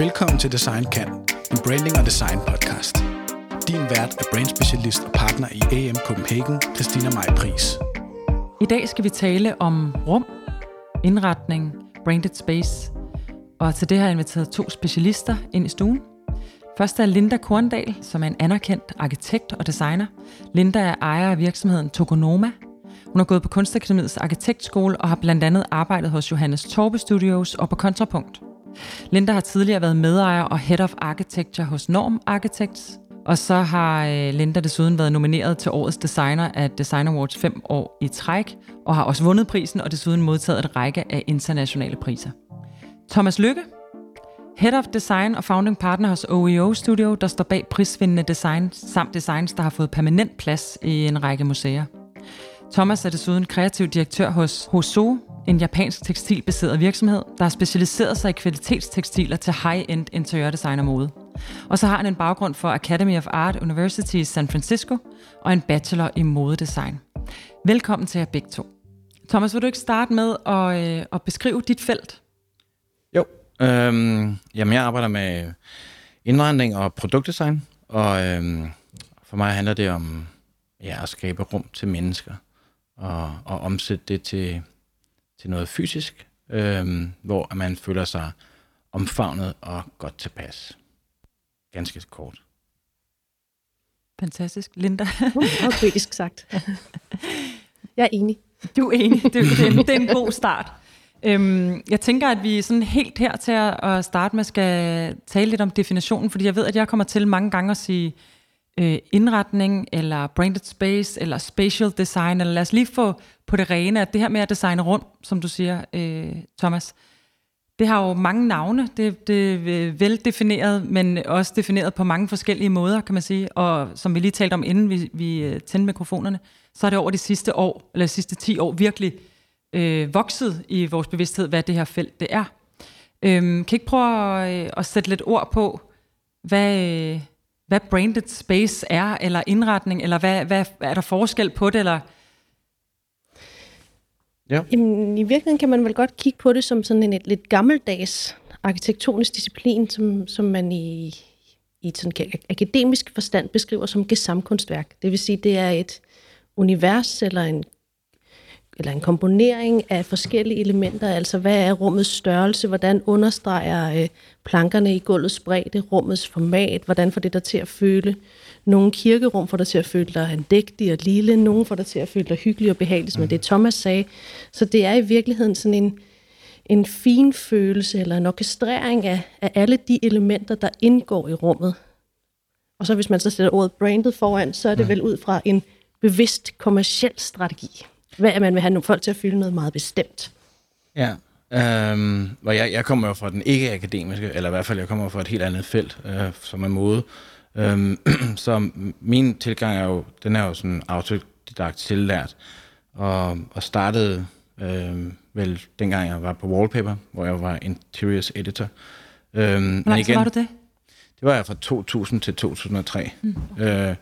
Velkommen til Design Kan, en branding og design podcast. Din vært er brandspecialist og partner i AM Copenhagen, Christina Maj Pris. I dag skal vi tale om rum, indretning, branded space. Og til det har jeg inviteret to specialister ind i stuen. Først er Linda Korndal, som er en anerkendt arkitekt og designer. Linda er ejer af virksomheden Tokonoma. Hun har gået på Kunstakademiets arkitektskole og har blandt andet arbejdet hos Johannes Torbe Studios og på Kontrapunkt. Linda har tidligere været medejer og Head of Architecture hos Norm Architects. Og så har øh, Linda desuden været nomineret til årets designer af Design Awards fem år i træk, og har også vundet prisen og desuden modtaget en række af internationale priser. Thomas Lykke, Head of Design og founding partner hos OEO Studio, der står bag prisvindende design samt designs, der har fået permanent plads i en række museer. Thomas er desuden kreativ direktør hos Hoso, en japansk tekstilbaseret virksomhed, der har specialiseret sig i kvalitetstekstiler til high-end interiørdesign og mode. Og så har han en baggrund for Academy of Art University i San Francisco og en bachelor i modedesign. Velkommen til jer begge to. Thomas, vil du ikke starte med at, øh, at beskrive dit felt? Jo, øhm, jamen jeg arbejder med indvandring og produktdesign, og øhm, for mig handler det om ja, at skabe rum til mennesker og, og omsætte det til, til noget fysisk, øhm, hvor man føler sig omfavnet og godt tilpas. Ganske kort. Fantastisk. Linda? Uh, og kritisk sagt. Jeg er enig. Du er enig. Det, det, det er en god start. Øhm, jeg tænker, at vi sådan helt her til at starte med skal tale lidt om definitionen, fordi jeg ved, at jeg kommer til mange gange at sige øh, indretning, eller branded space, eller spatial design, eller lad os lige få på det rene, at det her med at designe rundt, som du siger, øh, Thomas, det har jo mange navne, det, det er veldefineret, men også defineret på mange forskellige måder, kan man sige, og som vi lige talte om, inden vi, vi øh, tændte mikrofonerne, så er det over de sidste år, eller de sidste 10 år, virkelig øh, vokset i vores bevidsthed, hvad det her felt det er. Øhm, kan I ikke prøve at, øh, at sætte lidt ord på, hvad, øh, hvad branded space er, eller indretning, eller hvad, hvad er der forskel på det, eller... Ja. Jamen, I virkeligheden kan man vel godt kigge på det som sådan en et lidt gammeldags arkitektonisk disciplin, som, som man i, i et sådan akademisk forstand beskriver som gesamtkunstværk. Det vil sige, det er et univers eller en eller en komponering af forskellige elementer, altså hvad er rummets størrelse, hvordan understreger øh, plankerne i gulvets bredde, rummets format, hvordan får det dig til at føle. Nogle kirkerum får dig til at føle dig andægtig og lille, nogle får dig til at føle dig hyggelig og behagelig, som mm. det Thomas sagde. Så det er i virkeligheden sådan en, en fin følelse eller en orkestrering af, af alle de elementer, der indgår i rummet. Og så hvis man så sætter ordet branded foran, så er det mm. vel ud fra en bevidst kommersiel strategi hvad man vil have nogle folk til at fylde noget meget bestemt. Ja, øhm, og jeg, jeg kommer jo fra den ikke-akademiske, eller i hvert fald jeg kommer fra et helt andet felt, øh, som er mode. Øhm, så min tilgang er jo, den er jo sådan autodidakt tillært, og, og startede øh, vel dengang jeg var på Wallpaper, hvor jeg var interiors editor. Øhm, Hvor lang var du det? Det var jeg fra 2000 til 2003. Mm, okay. øh,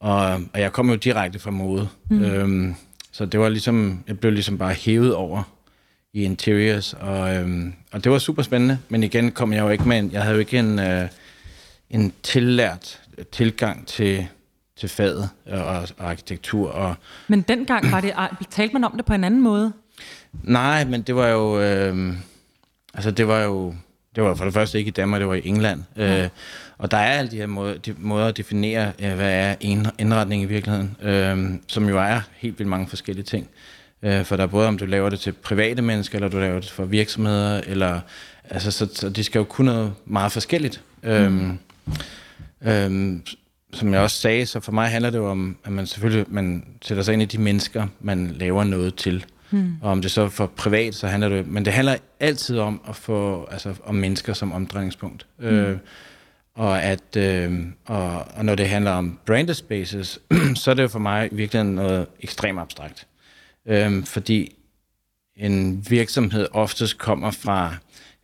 og, og jeg kom jo direkte fra mode. Mm. Øhm, så det var ligesom, jeg blev ligesom bare hævet over i interiors, og, øhm, og det var super spændende, men igen kom jeg jo ikke med, en, jeg havde jo ikke en, øh, en tillært tilgang til, til faget og, og arkitektur. Og, men dengang var det, talte man om det på en anden måde? Nej, men det var jo, øh, altså det var jo, det var for det første ikke i Danmark, det var i England. Ja. Øh, og der er alle de her måder, de måder at definere, øh, hvad er indretning i virkeligheden, øh, som jo er helt vildt mange forskellige ting. Øh, for der er både, om du laver det til private mennesker, eller du laver det for virksomheder, eller, altså, så, så de skal jo kunne noget meget forskelligt. Mm. Øh, øh, som jeg også sagde, så for mig handler det jo om, at man selvfølgelig man sætter sig ind i de mennesker, man laver noget til. Mm. Og om det så for privat, så handler det... Men det handler altid om at få altså, om mennesker som omdrejningspunkt. Mm. Øh, og, at, øh, og, og når det handler om branded spaces, så er det jo for mig virkelig noget ekstremt abstrakt. Øh, fordi en virksomhed oftest kommer fra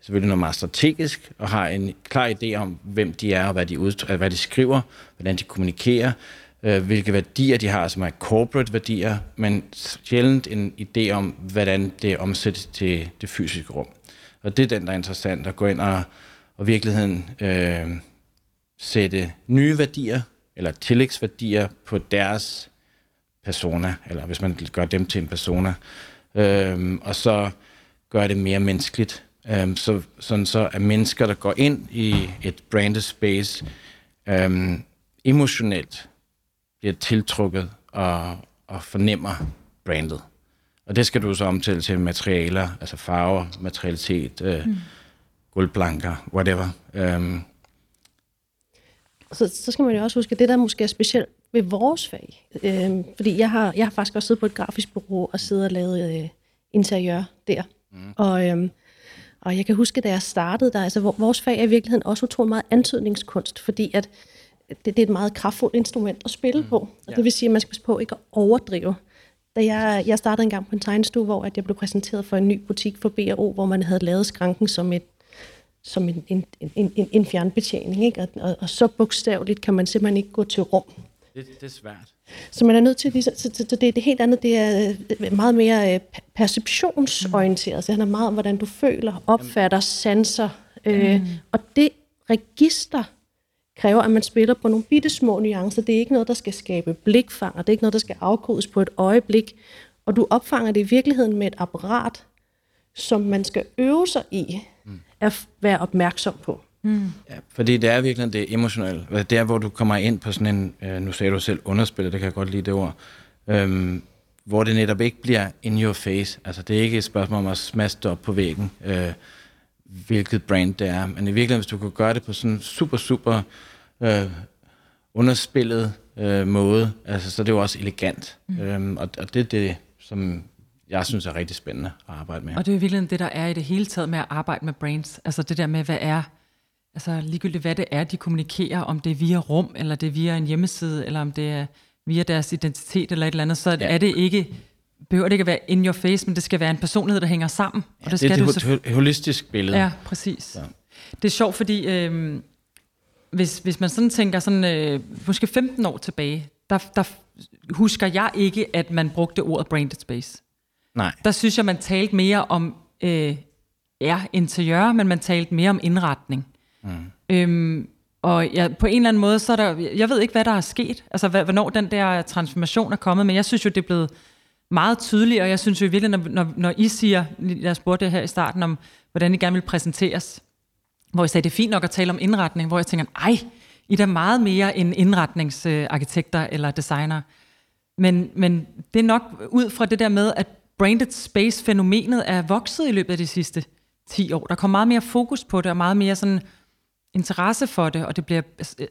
selvfølgelig noget meget strategisk, og har en klar idé om, hvem de er, og hvad de, udtryk, hvad de skriver, hvordan de kommunikerer, øh, hvilke værdier de har, som er corporate værdier, men sjældent en idé om, hvordan det omsættes til det fysiske rum. Og det er den, der er interessant, at gå ind og, og virkeligheden øh, sætte nye værdier eller tillægsværdier på deres persona, eller hvis man gør dem til en persona, øh, og så gøre det mere menneskeligt. Øh, så, sådan så at mennesker, der går ind i et branded space, øh, emotionelt bliver tiltrukket og, og fornemmer brandet. Og det skal du så omtale til materialer, altså farver, materialitet, øh, mm. guldblanker, whatever. Um, så, så skal man jo også huske, at det der måske er specielt ved vores fag, øh, fordi jeg har, jeg har faktisk også siddet på et grafisk bureau og siddet og lavet øh, interiør der. Mm. Og, øh, og jeg kan huske, da jeg startede der, altså vores fag er i virkeligheden også utrolig meget antydningskunst, fordi at det, det er et meget kraftfuldt instrument at spille mm. på. Og ja. det vil sige, at man skal passe på ikke at overdrive. Da jeg, jeg startede en gang på en tegnestue, hvor at jeg blev præsenteret for en ny butik for B&O, hvor man havde lavet skranken som et som en, en, en, en, en fjernbetjening. Ikke? Og, og, og så bogstaveligt kan man simpelthen ikke gå til rum. Det, det er svært. Så man er nødt til, så, så, så det, det helt andet, det er meget mere øh, perceptionsorienteret. Så det handler meget om, hvordan du føler, opfatter, sanser. Øh, mm. Og det register kræver, at man spiller på nogle bitte små nuancer. Det er ikke noget, der skal skabe blikfanger. Det er ikke noget, der skal afkodes på et øjeblik. Og du opfanger det i virkeligheden med et apparat, som man skal øve sig i mm. at være opmærksom på. Mm. Ja, fordi det er virkelig det emotionelle. Det er, hvor du kommer ind på sådan en, øh, nu sagde du selv underspillet, det kan jeg godt lide det ord, øhm, hvor det netop ikke bliver in your face. Altså det er ikke et spørgsmål om at smaske det op på væggen, øh, hvilket brand det er. Men i virkeligheden, hvis du kan gøre det på sådan en super, super øh, underspillet øh, måde, altså, så er det jo også elegant. Mm. Øhm, og, og det er det, som jeg synes er rigtig spændende at arbejde med. Og det er jo virkelig det, der er i det hele taget med at arbejde med brands. Altså det der med, hvad er, altså ligegyldigt hvad det er, de kommunikerer, om det er via rum, eller det er via en hjemmeside, eller om det er via deres identitet eller et eller andet, så ja. er det ikke behøver det ikke at være in your face, men det skal være en personlighed, der hænger sammen. Og ja, det, skal det er et du holistisk billede. Ja, præcis. Ja. Det er sjovt, fordi øh, hvis, hvis man sådan tænker sådan, øh, måske 15 år tilbage, der, der husker jeg ikke, at man brugte ordet branded space. Nej. Der synes jeg, man talte mere om øh, ja, interiør, men man talte mere om indretning. Mm. Øhm, og ja, på en eller anden måde, så er der, jeg ved ikke, hvad der er sket, altså hvornår den der transformation er kommet, men jeg synes jo, det er blevet meget tydeligt, og jeg synes jo virkelig, når, når, når I siger, jeg spurgte her i starten om, hvordan I gerne vil præsenteres, hvor jeg sagde, det er fint nok at tale om indretning, hvor jeg tænker, ej, I er da meget mere end indretningsarkitekter eller designer. Men, men det er nok ud fra det der med, at branded space-fænomenet er vokset i løbet af de sidste 10 år. Der kommer meget mere fokus på det, og meget mere sådan interesse for det, og det bliver,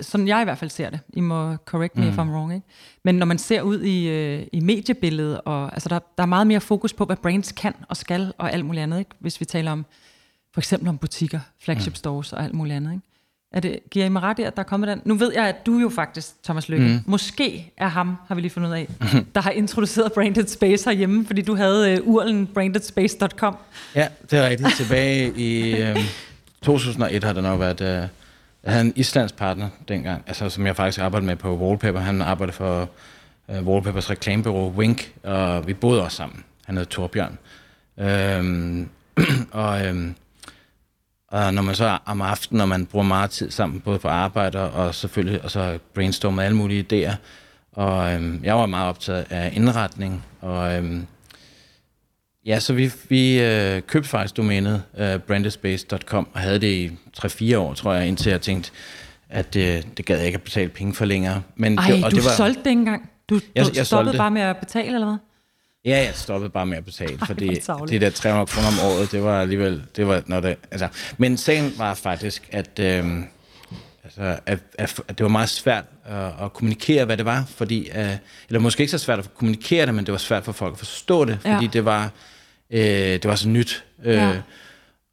sådan jeg i hvert fald ser det. I må correct me mm. if I'm wrong, ikke? Men når man ser ud i, øh, i mediebilledet, og, altså der, der er meget mere fokus på, hvad brands kan og skal, og alt muligt andet, ikke? Hvis vi taler om, for eksempel om butikker, flagship mm. stores og alt muligt andet, ikke? Er det, giver I mig ret i, at der er kommet den? Nu ved jeg, at du jo faktisk, Thomas Lykke, mm. måske er ham, har vi lige fundet ud af, der har introduceret Branded Space herhjemme, fordi du havde uh, urlen brandedspace.com. Ja, det er rigtigt. Tilbage i øh, 2001 har det nok været... Uh, jeg havde en islandsk partner dengang, altså, som jeg faktisk arbejdede med på Wallpaper. Han arbejdede for uh, Wallpapers reklamebureau Wink, og vi boede også sammen. Han hed Torbjørn. Øhm, og øhm, og når man så om aftenen, når man bruger meget tid sammen, både på arbejde og selvfølgelig og så brainstormer alle mulige idéer. Og øhm, jeg var meget optaget af indretning, og øhm, ja, så vi, vi øh, købte faktisk domænet øh, brandespace.com og havde det i 3-4 år, tror jeg, indtil jeg tænkte, at øh, det gad jeg ikke at betale penge for længere. Men Ej, det, og du det var, solgte det engang? Du, jeg, du jeg stoppede bare med at betale, eller hvad? Ja, jeg stoppede bare med at betale, fordi det der 300 kroner om året, det var alligevel, det var, når det, altså, men sagen var faktisk, at, øh, altså, at, at, at det var meget svært at, at kommunikere, hvad det var, fordi, øh, eller måske ikke så svært at kommunikere det, men det var svært for folk at forstå det, fordi ja. det var, øh, det var så nyt. Øh, ja.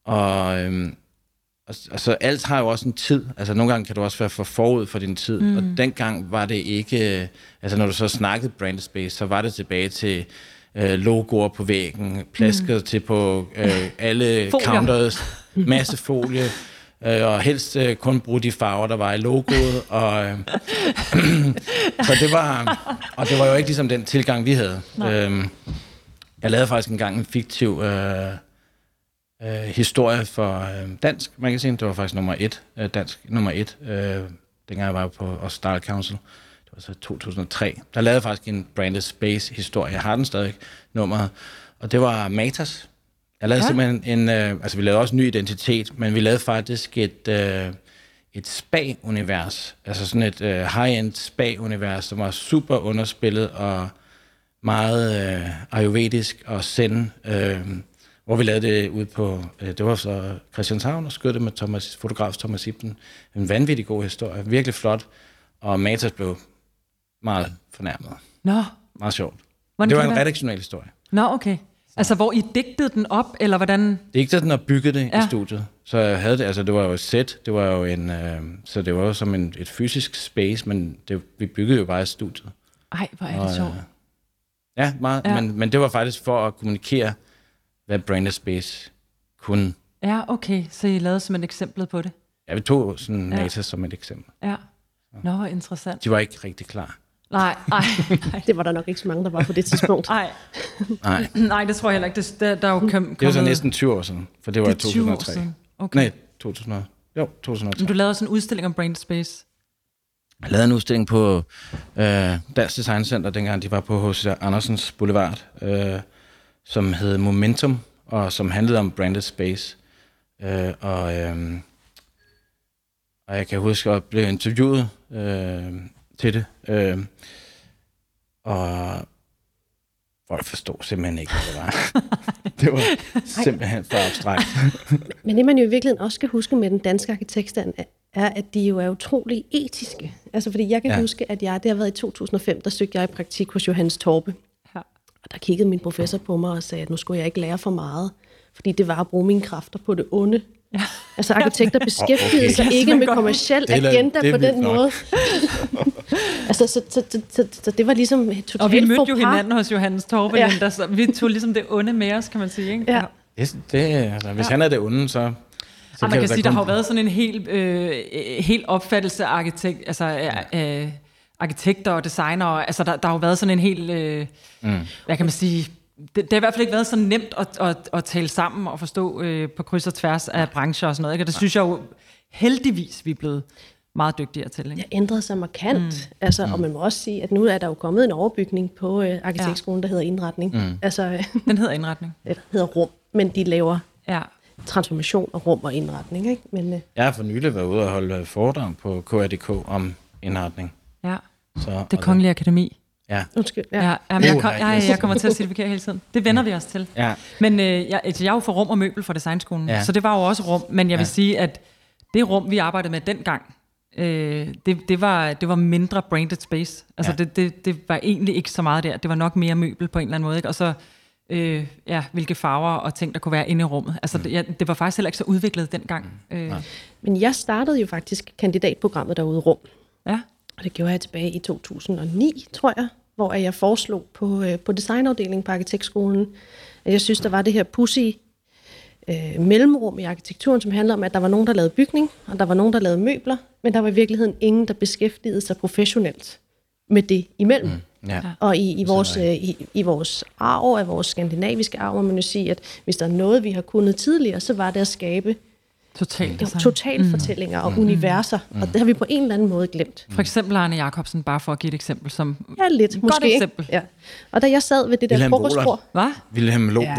Og, øh, og, og så alt har jo også en tid. Altså nogle gange kan du også være for forud for din tid. Mm. Og dengang var det ikke... Altså når du så snakkede brand space, så var det tilbage til øh, logoer på væggen, plasket mm. til på øh, alle Folier. counters, masse folie, øh, og helst øh, kun bruge de farver, der var i logoet. Og, øh, så det var, og det var jo ikke ligesom den tilgang, vi havde. Øh, jeg lavede faktisk engang en fiktiv øh, øh, historie for øh, dansk magasin. Det var faktisk nummer et, øh, dansk nummer et, øh, dengang jeg var på Austral Council. Det var så 2003. Der lavede jeg faktisk en branded space historie. Jeg har den stadig, nummeret. Og det var Matas. Jeg lavede ja. simpelthen en, øh, altså vi lavede også en ny identitet, men vi lavede faktisk et, øh, et spa-univers. Altså sådan et øh, high-end spa-univers, som var super underspillet og meget øh, ayurvedisk og zen, øh, hvor vi lavede det ud på, øh, det var så Christianshavn og skød det med Thomas, fotograf Thomas Ibsen. En vanvittig god historie, virkelig flot, og Matas blev meget fornærmet. Nå, Meget sjovt. hvordan det var en være? redaktionel historie. Nå, okay. Altså, hvor I digtede den op, eller hvordan? Det er ikke sådan at bygge det Ja. i studiet. Så jeg havde det, altså det var jo et sæt, det var jo en, øh, så det var jo som en, et fysisk space, men det, vi byggede jo bare et studie. Ej, hvor er det Og, sjovt. Ja, meget, Ja. Men, men det var faktisk for at kommunikere, hvad branded space kunne. Ja, okay. Så I lavede som et eksempel på det. Ja, vi tog sådan Ja. ja. Som et eksempel. Ja. Nå, interessant. De var ikke rigtig klar. Nej, nej. Det var der nok ikke så mange, der var på det tidspunkt. Nej, Nej, nej, det tror jeg heller ikke. Det, der, der er jo kom, det var så kommet- næsten 20 år siden, for det var i det er 20 år 2003. siden. Okay. Nej, 2000, jo, 2003. Men du lavede også en udstilling om Brain Space. Lavede en udstilling på øh, Dansk Design Center, dengang de var på H.C. Andersens Boulevard, øh, som hed Momentum, og som handlede om branded space. Øh, og, øh, og jeg kan huske, at jeg blev interviewet øh, til det. Øh, og folk forstod simpelthen ikke, hvad det var. det var simpelthen for abstrakt. Men det, man jo i virkeligheden også skal huske med den danske arkitektstand, er- at de jo er utrolig etiske. Altså, fordi jeg kan ja. Huske, at jeg, det har været i 2005, der søgte jeg i praktik hos Johannes Torpe. Ja. Og der kiggede min professor på mig og sagde, at nu skulle jeg ikke lære for meget, fordi det var at bruge mine kræfter på det onde. Ja. Altså arkitekter beskæftigede okay. sig ikke med godt kommersiel Det er agenda det er på den nok. måde. Altså, så, så, så, så, så, det var ligesom totalt Og vi mødte jo hinanden hos Johannes Torbe, Ja. ja. så vi tog ligesom det onde med os, kan man sige. Ikke? Ja. Det, det, altså, hvis ja. han er det onde, så... så Og man kan det sige, da der har jo været sådan en helt, øh, helt opfattelse af arkitekt, altså, ja. øh, arkitekter og designere. Altså, der, der har jo været sådan en helt, øh, mm. hvad kan man sige, det, det har i hvert fald ikke været så nemt at, at, at tale sammen og forstå øh, på kryds og tværs af brancher og sådan noget. Ikke? Og det synes jeg jo heldigvis, vi er blevet meget dygtigere til. Ikke? Ja, ændret sig markant. Mm. Altså, og man må også sige, at nu er der jo kommet en overbygning på øh, arkitektskolen, der hedder indretning. Mm. Altså, øh, Den hedder indretning. det hedder rum, men de laver Ja. transformation af rum og indretning. Ikke? Men øh, Jeg har for nylig været ude og holde foredrag på KRDK om indretning. ja. Så, Det kongelige akademi. Ja, undskyld. Ja. Ja, ja, men jeg, kom, jeg, jeg kommer til at sige det hele tiden. Det vender vi os til. ja. Men øh, jeg, altså, jeg er jo for rum og møbel fra designskolen, ja. Ja. så det var jo også rum. Men jeg vil Ja. sige, at det rum, vi arbejdede med dengang, øh, det, det, var, det var mindre branded space. Altså Ja. det, det, det var egentlig ikke så meget der. Det var nok mere møbel på en eller anden måde. Ikke? Og så, øh, ja, hvilke farver og ting, der kunne være inde i rummet. Altså det, ja, det var faktisk heller ikke så udviklet dengang. Øh, Men jeg startede jo faktisk kandidatprogrammet derude rum. ja. Og det gjorde jeg tilbage i 2009, tror jeg, hvor jeg foreslog på, øh, på designafdelingen på arkitektskolen, at jeg synes, der var det her pussy øh, mellemrum i arkitekturen, som handler om, at der var nogen, der lavede bygning, og der var nogen, der lavede møbler, men der var i virkeligheden ingen, der beskæftigede sig professionelt med det imellem. Mm. ja. Og i, i, vores, øh, i, i vores arv, af vores skandinaviske arv, må man jo sige, at hvis der er noget, vi har kunnet tidligere, så var det at skabe Totalt design. totalfortællinger og universer, og det har vi på en eller anden måde glemt. For eksempel Arne Jacobsen, bare for at give et eksempel, som... Ja, lidt måske. ikke? eksempel. Ja. Og da jeg sad ved det der frokostbord, Hvad? Wilhelm Lo- Ja.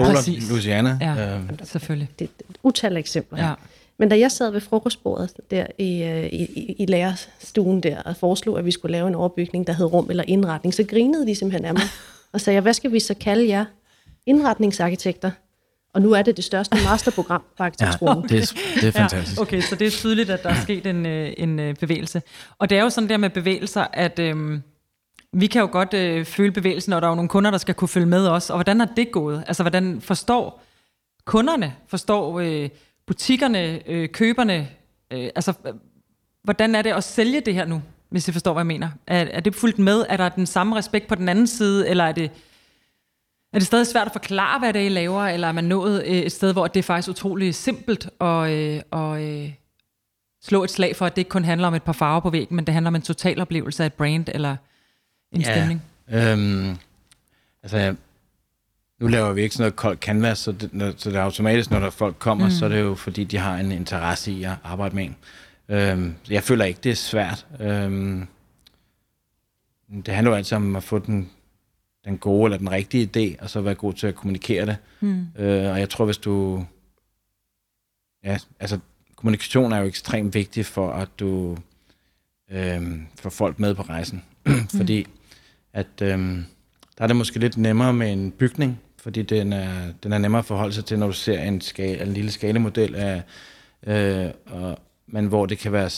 Louisiana. Ja, Øh, selvfølgelig. det er et utal af eksempler. Ja. Men da jeg sad ved frokostbordet der i, øh, i, i, i lærerstuen der og foreslog, at vi skulle lave en overbygning, der hed rum eller indretning, så grinede de simpelthen af mig og sagde, hvad skal vi så kalde jer? Indretningsarkitekter. Og nu er det det største masterprogram på ja, arkitektskolen. det er, det er fantastisk. Ja, okay, så det er tydeligt, at der er sket en, øh, en øh, bevægelse. Og det er jo sådan der med bevægelser, at øh, vi kan jo godt øh, føle bevægelsen, og der er jo nogle kunder, der skal kunne følge med os. Og hvordan er det gået? Altså, hvordan forstår kunderne, forstår øh, butikkerne, øh, køberne, øh, altså, hvordan er det at sælge det her nu, hvis I forstår, hvad jeg mener? Er, er det fuldt med? Er der den samme respekt på den anden side, eller er det, er det stadig svært at forklare, hvad det er, I laver, eller er man nået øh, et sted, hvor det er faktisk utrolig simpelt at, øh, og, øh, slå et slag for, at det ikke kun handler om et par farver på væggen, men det handler om en total oplevelse af et brand eller en Ja. stemning? Øhm, altså, Nu laver vi ikke sådan noget koldt canvas, så det, når, så det er automatisk, når der folk kommer, mm. så er det jo fordi, de har en interesse i at arbejde med en. Øhm, jeg føler ikke, det er svært. Øhm, det handler jo altid om at få den, den gode eller den rigtige idé, og så være god til at kommunikere det. Mm. Øh, og jeg tror, hvis du... Ja, altså, kommunikation er jo ekstremt vigtig for, at du øhm, får folk med på rejsen. fordi mm. at øhm, der er det måske lidt nemmere med en bygning, fordi den er, den er nemmere at forholde sig til, når du ser en, skala, en lille skalemodel af, øh, og, men hvor det kan være...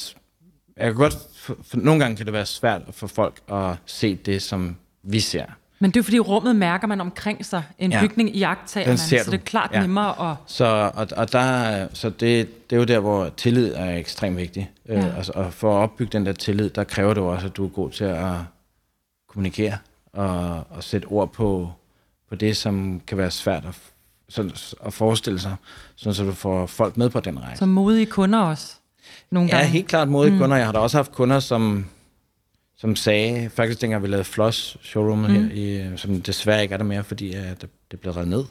Jeg kan godt, for, for nogle gange kan det være svært for folk at se det, som vi ser. Men det er fordi rummet mærker man omkring sig. En ja, bygning i jagttager man, så det er klart ja. nemmere at... Så, og, og der, så det, det er jo der, hvor tillid er ekstremt vigtig. Øh, ja. Øh, altså, og for at opbygge den der tillid, der kræver det jo også, at du er god til at kommunikere og, og sætte ord på, på det, som kan være svært at, så, at forestille sig, sådan så du får folk med på den rejse. Som modige kunder også? Nogle ja, gange. helt klart modige mm. kunder. Jeg har da også haft kunder, som, som sagde, faktisk dengang vi lavede Floss showroomet mm. her, i, som desværre ikke er der mere, fordi uh, det, det blev reddet ned.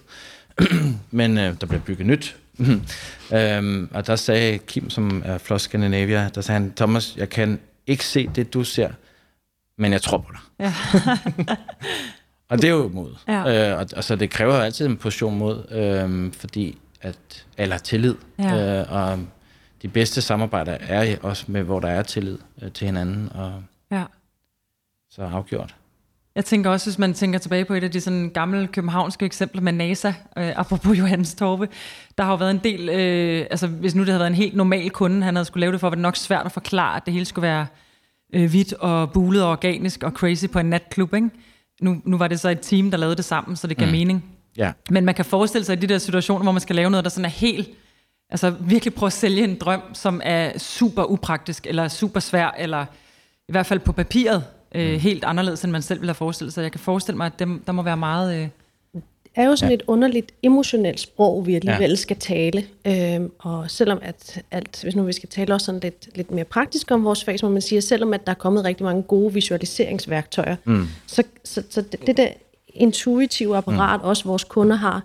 Men uh, der blev bygget nyt. um, og der sagde Kim, som er Floss Scandinavia, der sagde han, Thomas, jeg kan ikke se det, du ser, men jeg tror på dig. Ja. og det er jo mod. Ja. Øh, og, og så det kræver altid en portion mod, øh, fordi at, eller tillid. Ja. Øh, og de bedste samarbejder er også med, hvor der er tillid øh, til hinanden. Og ja. Så afgjort. Jeg tænker også, hvis man tænker tilbage på et af de sådan gamle københavnske eksempler med NASA, øh, apropos Johannes Torbe, der har jo været en del, øh, altså hvis nu det havde været en helt normal kunde, han havde skulle lave det for, var det nok svært at forklare, at det hele skulle være øh, hvidt og bulet og organisk og crazy på en natklub, ikke? Nu, nu var det så et team, der lavede det sammen, så det gav mm. mening. Ja. Men man kan forestille sig i de der situationer, hvor man skal lave noget, der sådan er helt... Altså virkelig prøve at sælge en drøm, som er super upraktisk, eller super svær, eller i hvert fald på papiret øh, mm. helt anderledes, end man selv ville have forestillet sig. Jeg kan forestille mig, at dem, der må være meget... Øh, er jo sådan ja. et underligt emotionelt sprog, vi alligevel ja. skal tale. Øhm, og selvom at alt, hvis nu vi skal tale også sådan lidt, lidt mere praktisk om vores fag, så må man sige, at selvom at der er kommet rigtig mange gode visualiseringsværktøjer, mm. så, så, så det, det der intuitive apparat, mm. også vores kunder har,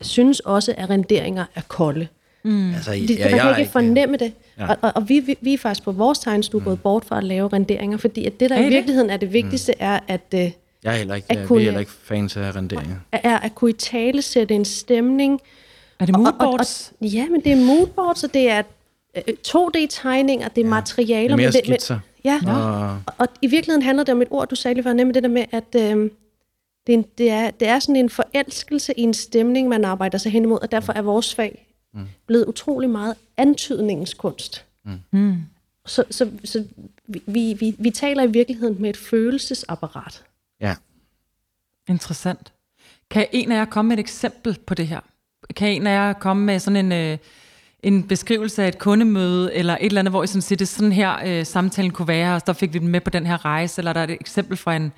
synes også, at renderinger er kolde. Mm. Altså, de, ja, man kan ikke fornemme det. Ja. Og, og, og vi, vi, vi er faktisk på vores tegnestue mm. gået bort fra at lave renderinger, fordi at det, der hey, i virkeligheden er det vigtigste, mm. er, at... Øh, jeg er heller ikke, at kunne, vi er heller ikke fans af renderinger. Er at kunne i tale sætte en stemning. Er det moodboards? Og, og, ja, men det er moodboards, og det er 2D-tegninger, det er ja. materialer. Det er mere skitser. Ja, og, og, og i virkeligheden handler det om et ord, du sagde lige før, nemlig det der med, at øh, det, er en, det, er, det er sådan en forelskelse i en stemning, man arbejder sig hen imod, og derfor er vores fag mm. blevet utrolig meget antydningens kunst. Mm. Mm. Så, så, så vi, vi, vi taler i virkeligheden med et følelsesapparat. Ja. Interessant. Kan en af jer komme med et eksempel på det her? Kan en af jer komme med sådan en, øh, en beskrivelse af et kundemøde, eller et eller andet, hvor I sådan siger, det sådan her øh, samtalen kunne være, og der fik vi dem med på den her rejse, eller der er et eksempel fra en,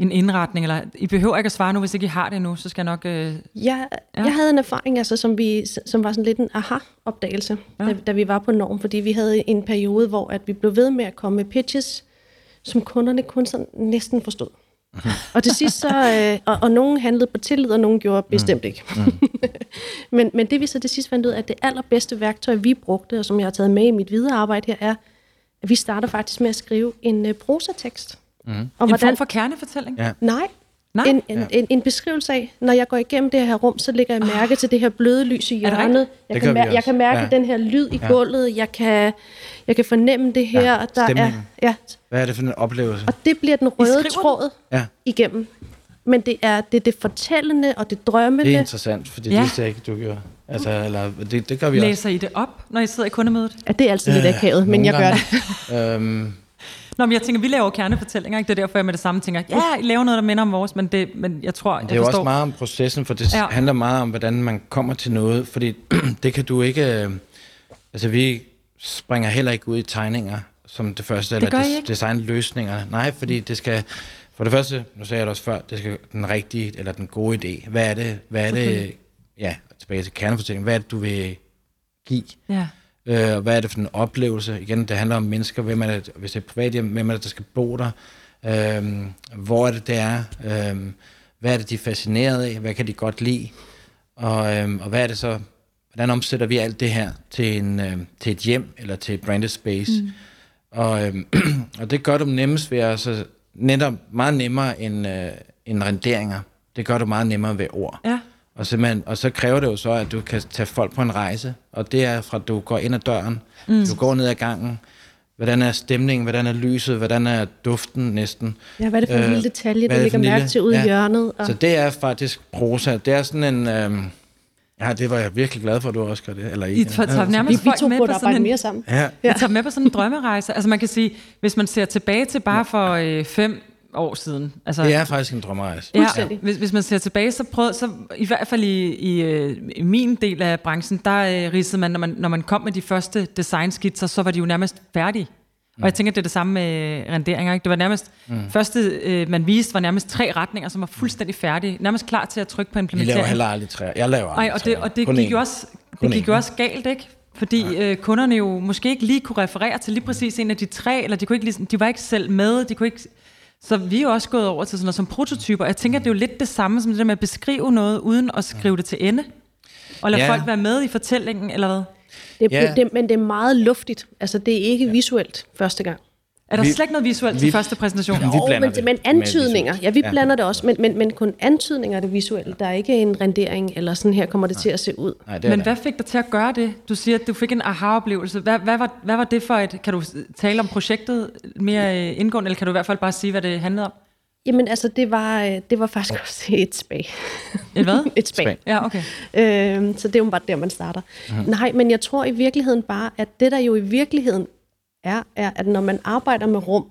en indretning, eller I behøver ikke at svare nu, hvis ikke I har det nu, så skal jeg nok... Øh, ja, ja, jeg havde en erfaring, altså, som, vi, som var sådan lidt en aha-opdagelse, ja. da, da vi var på Norm, fordi vi havde en periode, hvor at vi blev ved med at komme med pitches, som kunderne kun sådan næsten forstod. og til sidst så, øh, og, og nogen handlede på tillid, og nogen gjorde bestemt ikke. Mm. men, men det vi så til sidst fandt ud af, at det allerbedste værktøj, vi brugte, og som jeg har taget med i mit videre arbejde her, er, at vi starter faktisk med at skrive en uh, prosatekst. Mm. Om en hvordan, form for kernefortælling? Ja. Nej, Nej? En, en, ja. en, en beskrivelse af, når jeg går igennem det her rum, så lægger jeg mærke oh. til det her bløde lys i hjørnet. Jeg kan, mær- jeg kan mærke ja. den her lyd i ja. gulvet. Jeg kan, jeg kan fornemme det her. Ja, der er, ja. Hvad er det for en oplevelse? Og det bliver den røde tråd ja. igennem. Men det er det, det fortællende og det drømmende. Det er interessant, for det ja. vidste jeg ikke, du gjorde. Altså, eller, det, det gør vi Læser også. I det op, når I sidder i kundemødet? Ja, det er altid lidt akavet, men jeg gør det. øhm, Nå, men jeg tænker, vi laver kernefortællinger, ikke? Det er derfor, jeg med det samme tænker, ja, I laver noget, der minder om vores, men, det, men jeg tror, det er jeg forstår. også meget om processen, for det ja. handler meget om, hvordan man kommer til noget, fordi det kan du ikke... Øh, altså, vi springer heller ikke ud i tegninger, som det første, det eller des, design løsninger. Nej, fordi det skal... For det første, nu sagde jeg det også før, det skal den rigtige, eller den gode idé. Hvad er det, hvad er det ja, tilbage til kernefortællingen, hvad er det, du vil give? Ja. Øh, hvad er det for en oplevelse? Igen, det handler om mennesker. Hvem er det, hvis det er privat hjem, hvem er det, der skal bo der? Øh, hvor er det, det er? Øh, hvad er det, de er fascineret af, hvad kan de godt lide, og, øhm, og hvad er det så, hvordan omsætter vi alt det her til, en, øh, til et hjem, eller til et branded space, mm. og, øhm, og det gør du nemmest ved at, så netop meget nemmere end, øh, end renderinger, det gør du meget nemmere ved ord. Ja. Og, simpelthen, og så kræver det jo så, at du kan tage folk på en rejse, og det er fra, at du går ind ad døren, mm. du går ned ad gangen, hvordan er stemningen, hvordan er lyset, hvordan er duften næsten. Ja, hvad er det for en Øh, lille detalje, der er det for ligger en mærke lille- til ude i ja. hjørnet? Og... Så det er faktisk prosa. Det er sådan en... Øh, ja, det var jeg virkelig glad for, at du også gør det. Eller I tager, tager vi, nærmest vi folk to med på sådan arbejde en, mere sammen. Ja, Ja. tager med på sådan en drømmerejse. Altså man kan sige, hvis man ser tilbage til bare for øh, fem år siden. Altså, det er faktisk en drømmerejse. Ja, hvis, hvis man ser tilbage, så prøvede, så i hvert fald i, i, øh, i min del af branchen, der øh, ridsede man når, man, når man kom med de første designskitser, så var de jo nærmest færdige. Og jeg tænker, det er det samme med renderinger. Ikke? Det var nærmest, mm. første øh, man viste, var nærmest tre retninger, som var fuldstændig færdige. Nærmest klar til at trykke på Vi laver implementering. heller aldrig træer. Jeg laver aldrig Ej, og det, og det Kun gik jo også, Kun det gik jo også galt, ikke? Fordi øh, kunderne jo måske ikke lige kunne referere til lige præcis en af de tre, eller de, kunne ikke ligesom, de var ikke selv med, de kunne ikke... Så vi er jo også gået over til sådan noget som prototyper. Jeg tænker, det er jo lidt det samme som det der med at beskrive noget, uden at skrive det til ende. Og lade Ja. folk være med i fortællingen, eller hvad? Det, Ja. det, det, men det er meget luftigt. Altså, det er ikke visuelt første gang. Er der Vi- slet ikke noget visuelt til vi- første præsentation? Vi Jo, blander men, det men antydninger. Ja, vi Ja. blander det også, men, men, men kun antydninger af det visuelle. Der er ikke en rendering, eller sådan her kommer det til at se ud. Nej, det er Men der. hvad fik dig til at gøre det? Du siger, at du fik en aha-oplevelse. Hvad, hvad, var, hvad var det for et... Kan du tale om projektet mere øh, indgående, eller kan du i hvert fald bare sige, hvad det handlede om? Jamen altså, det var, øh, det var faktisk også et spag. Et hvad? et spag. Spag. Ja, okay. Øhm, så det er jo bare der, man starter. Mm-hmm. Nej, men jeg tror i virkeligheden bare, at det der jo i virkeligheden er, er, at når man arbejder med rum,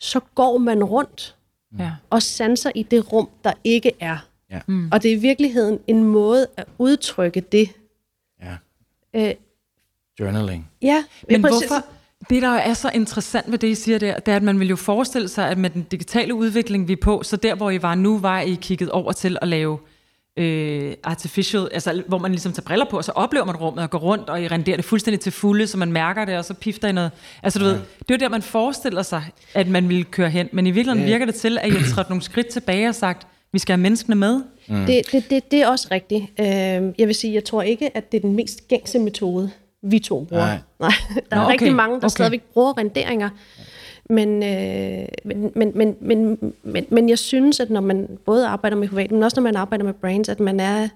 så går man rundt Ja. og sanser i det rum, der ikke er. Ja. Mm. Og det er i virkeligheden en måde at udtrykke det. Ja. Øh, Journaling. ja, Men præcis. hvorfor? Det, der er så interessant ved det, I siger der, det er, at man vil jo forestille sig, at med den digitale udvikling, vi er på, så der, hvor I var nu, var I kigget over til at lave øh, artificial, altså hvor man ligesom tager briller på, og så oplever man rummet og går rundt, og I renderer det fuldstændig til fulde, så man mærker det, og så pifter I noget. Altså du ved, det er jo der, man forestiller sig, at man ville køre hen, men i virkeligheden virker det til, at I har trådt nogle skridt tilbage og sagt, vi skal have menneskene med. Mm. Det, det, det, det er også rigtigt. Øh, jeg vil sige, jeg tror ikke, at det er den mest gængse metode, vi to bruger. Nej. Nej. Der er Nå, okay. rigtig mange, der Okay. okay. stadigvæk bruger renderinger. Men, øh, men, men, men, men, men, men jeg synes, at når man både arbejder med privat, men også når man arbejder med brands, at man er,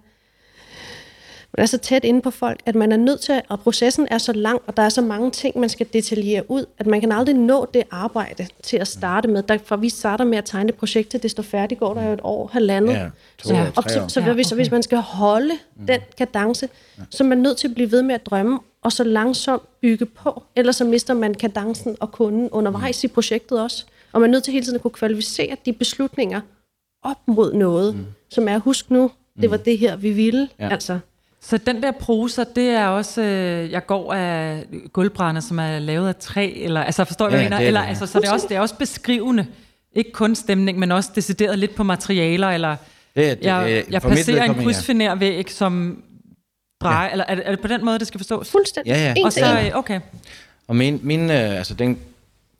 man er så tæt inde på folk, at man er nødt til, og processen er så lang, og der er så mange ting, man skal detaljere ud, at man kan aldrig nå det arbejde til at starte med. Der, for vi starter med at tegne det projekt, til det står færdigt, går der jo et år, halvandet. Ja, to Ja. tre så, år. så, Ja, ja, hvis, så okay. hvis man skal holde mm. den kadence, så er man nødt til at blive ved med at drømme, og så langsomt bygge på. Ellers så mister man kadencen og kunden undervejs mm. i projektet også. Og man er nødt til hele tiden at kunne kvalificere de beslutninger op mod noget, mm. som er, husk nu, det var det her, vi ville. Ja. Altså, Så den der prosa, det er også, øh, jeg går af gulvbrænder, som er lavet af træ, eller, altså forstår jeg, Ja, hvad jeg mener? det er Eller, det. altså, så det er, også, det er også beskrivende, ikke kun stemning, men også decideret lidt på materialer, eller Det, det, jeg, jeg placerer en krydsfinervæg, som drejer, ja. eller er det, er det på den måde, det skal forstås? fuldstændig. Ja, ja. En Og så, øh, okay, Og min, min øh, altså den,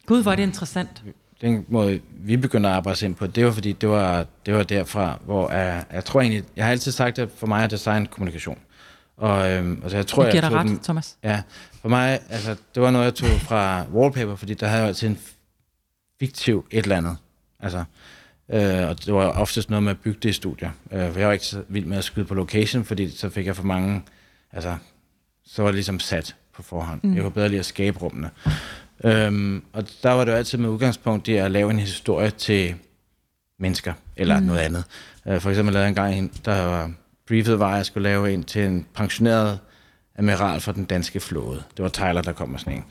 gud, hvor er det interessant. den måde, vi begyndte at arbejde ind på, det var fordi, det var, det var derfra, hvor jeg, jeg tror egentlig, jeg har altid sagt, at for mig er design kommunikation. Og øhm, altså, jeg tror, Jeg giver jeg dig tog den, ret, Thomas. Ja, for mig, altså, det var noget, jeg tog fra wallpaper, fordi der havde jeg altid en fiktiv et eller andet. Altså, øh, og det var oftest noget med at bygge det i studier. Øh, for jeg var ikke så vild med at skyde på location, fordi så fik jeg for mange, altså, så var det ligesom sat på forhånd. Mm. Jeg kunne bedre lide at skabe rummene. Øhm, og der var det jo altid med udgangspunkt i at lave en historie til mennesker, eller mm. noget andet. Øh, for eksempel lavede jeg engang en, der var briefet var, at jeg skulle lave en til en pensioneret admiral for den danske flåde. Det var Tyler, der kom med sådan en.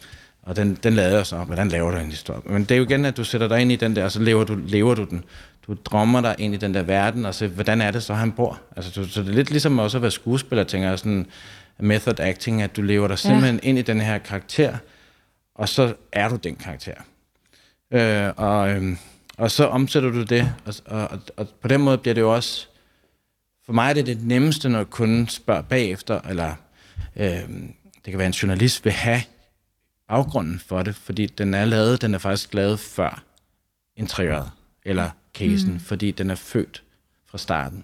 Og den, den lavede jeg så, hvordan laver du en historie? Men det er jo igen, at du sætter dig ind i den der, og så lever du, lever du den. Du drømmer dig ind i den der verden, og så, hvordan er det så, han bor? Altså, du, så det er lidt ligesom også at være skuespiller, tænker jeg, sådan method acting, at du lever dig simpelthen ja. ind i den her karakter, og så er du den karakter. Øh, og, øhm, og så omsætter du det, og, og, og, og på den måde bliver det jo også, for mig er det det nemmeste, når kunden spørger bagefter, eller øh, det kan være en journalist vil have baggrunden for det, fordi den er lavet, den er faktisk lavet før interiøret, eller casen, mm. fordi den er født fra starten.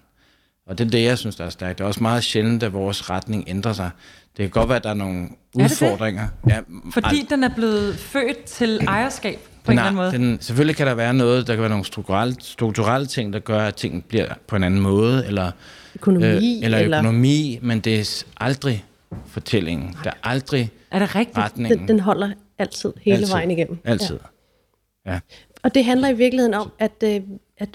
Og det er det, jeg synes, der er stærkt. Det er også meget sjældent, at vores retning ændrer sig. Det kan godt være, at der er nogle udfordringer. Er det det? Ja, Fordi den er blevet født til ejerskab på en eller anden måde? Den, selvfølgelig kan der være noget, der kan være nogle strukturelle, strukturelle ting, der gør, at ting bliver på en anden måde, eller økonomi, øh, eller, eller økonomi, men det er aldrig fortællingen. Det er aldrig er det rigtigt? retningen. Den, den holder altid, hele altid. vejen igennem. Altid. Ja. ja. Og det handler i virkeligheden om, at, øh, at,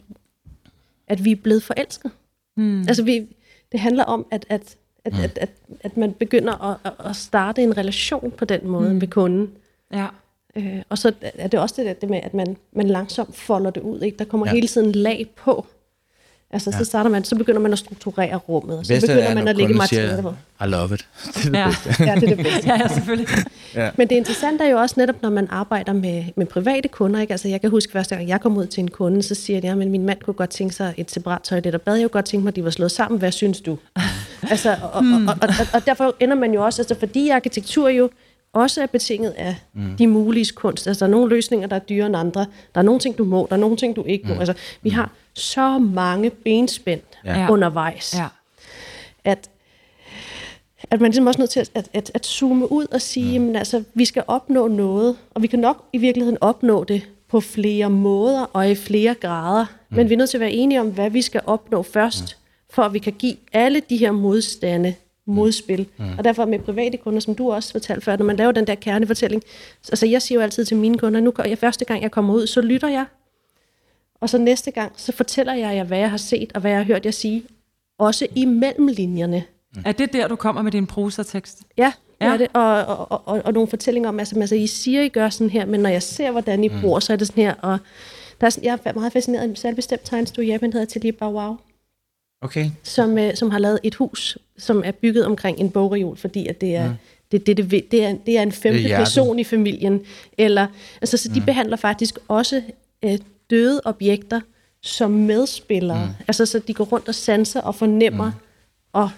at vi er blevet forelsket. Mm. Altså, vi, det handler om, at, at, at, mm. at, at, at man begynder at, at starte en relation på den måde mm. med kunden. Ja. Øh, og så er det også det, der, det med, at man, man langsomt folder det ud. Ikke? Der kommer ja. hele tiden lag på. Altså, ja. så starter man, så begynder man at strukturere rummet, og så begynder er, man at lægge materialer på. I love it. Det er det ja. bedste. Ja, det er det bedste. ja, ja, selvfølgelig. ja. Men det interessante er jo også netop, når man arbejder med, med private kunder. Ikke? Altså, jeg kan huske, første gang jeg kom ud til en kunde, så siger de, ja, men min mand kunne godt tænke sig et separat toilet, og bad jeg jo godt tænke mig, at de var slået sammen. Hvad synes du? altså, og, og, og, og, og, derfor ender man jo også, altså, fordi arkitektur jo også er betinget af mm. de mulige kunst. Altså, der er nogle løsninger, der er dyrere end andre. Der er nogle ting, du må, der er nogle ting, du ikke må. Mm. Altså, vi har så mange benspænd ja. undervejs, ja. at, at man ligesom også nødt til at, at, at, at zoome ud og sige, mm. at altså, vi skal opnå noget, og vi kan nok i virkeligheden opnå det på flere måder og i flere grader, mm. men vi er nødt til at være enige om, hvad vi skal opnå først, mm. for at vi kan give alle de her modstande modspil. Mm. Og derfor med private kunder, som du også fortalte før, når man laver den der kernefortælling, altså jeg siger jo altid til mine kunder, nu jeg, første gang jeg kommer ud, så lytter jeg, og så næste gang, så fortæller jeg jer, hvad jeg har set, og hvad jeg har hørt jer sige, også i mellemlinjerne. Mm. Er det der, du kommer med din prosatekst? Ja, ja. er det. Og, og, og, og, og nogle fortællinger om, altså, altså I siger, I gør sådan her, men når jeg ser, hvordan I mm. bor, så er det sådan her, og der er, jeg er meget fascineret af en særlig bestemt tegnestue i Japan, hedder Tilly Wow. Okay. Som, øh, som har lavet et hus, som er bygget omkring en bogreol, fordi at det er, mm. det, det, det, det, er, det er en femte er person i familien. Eller, altså, så de mm. behandler faktisk også øh, døde objekter som medspillere. Mm. Altså, så de går rundt og sanser og fornemmer mm. og,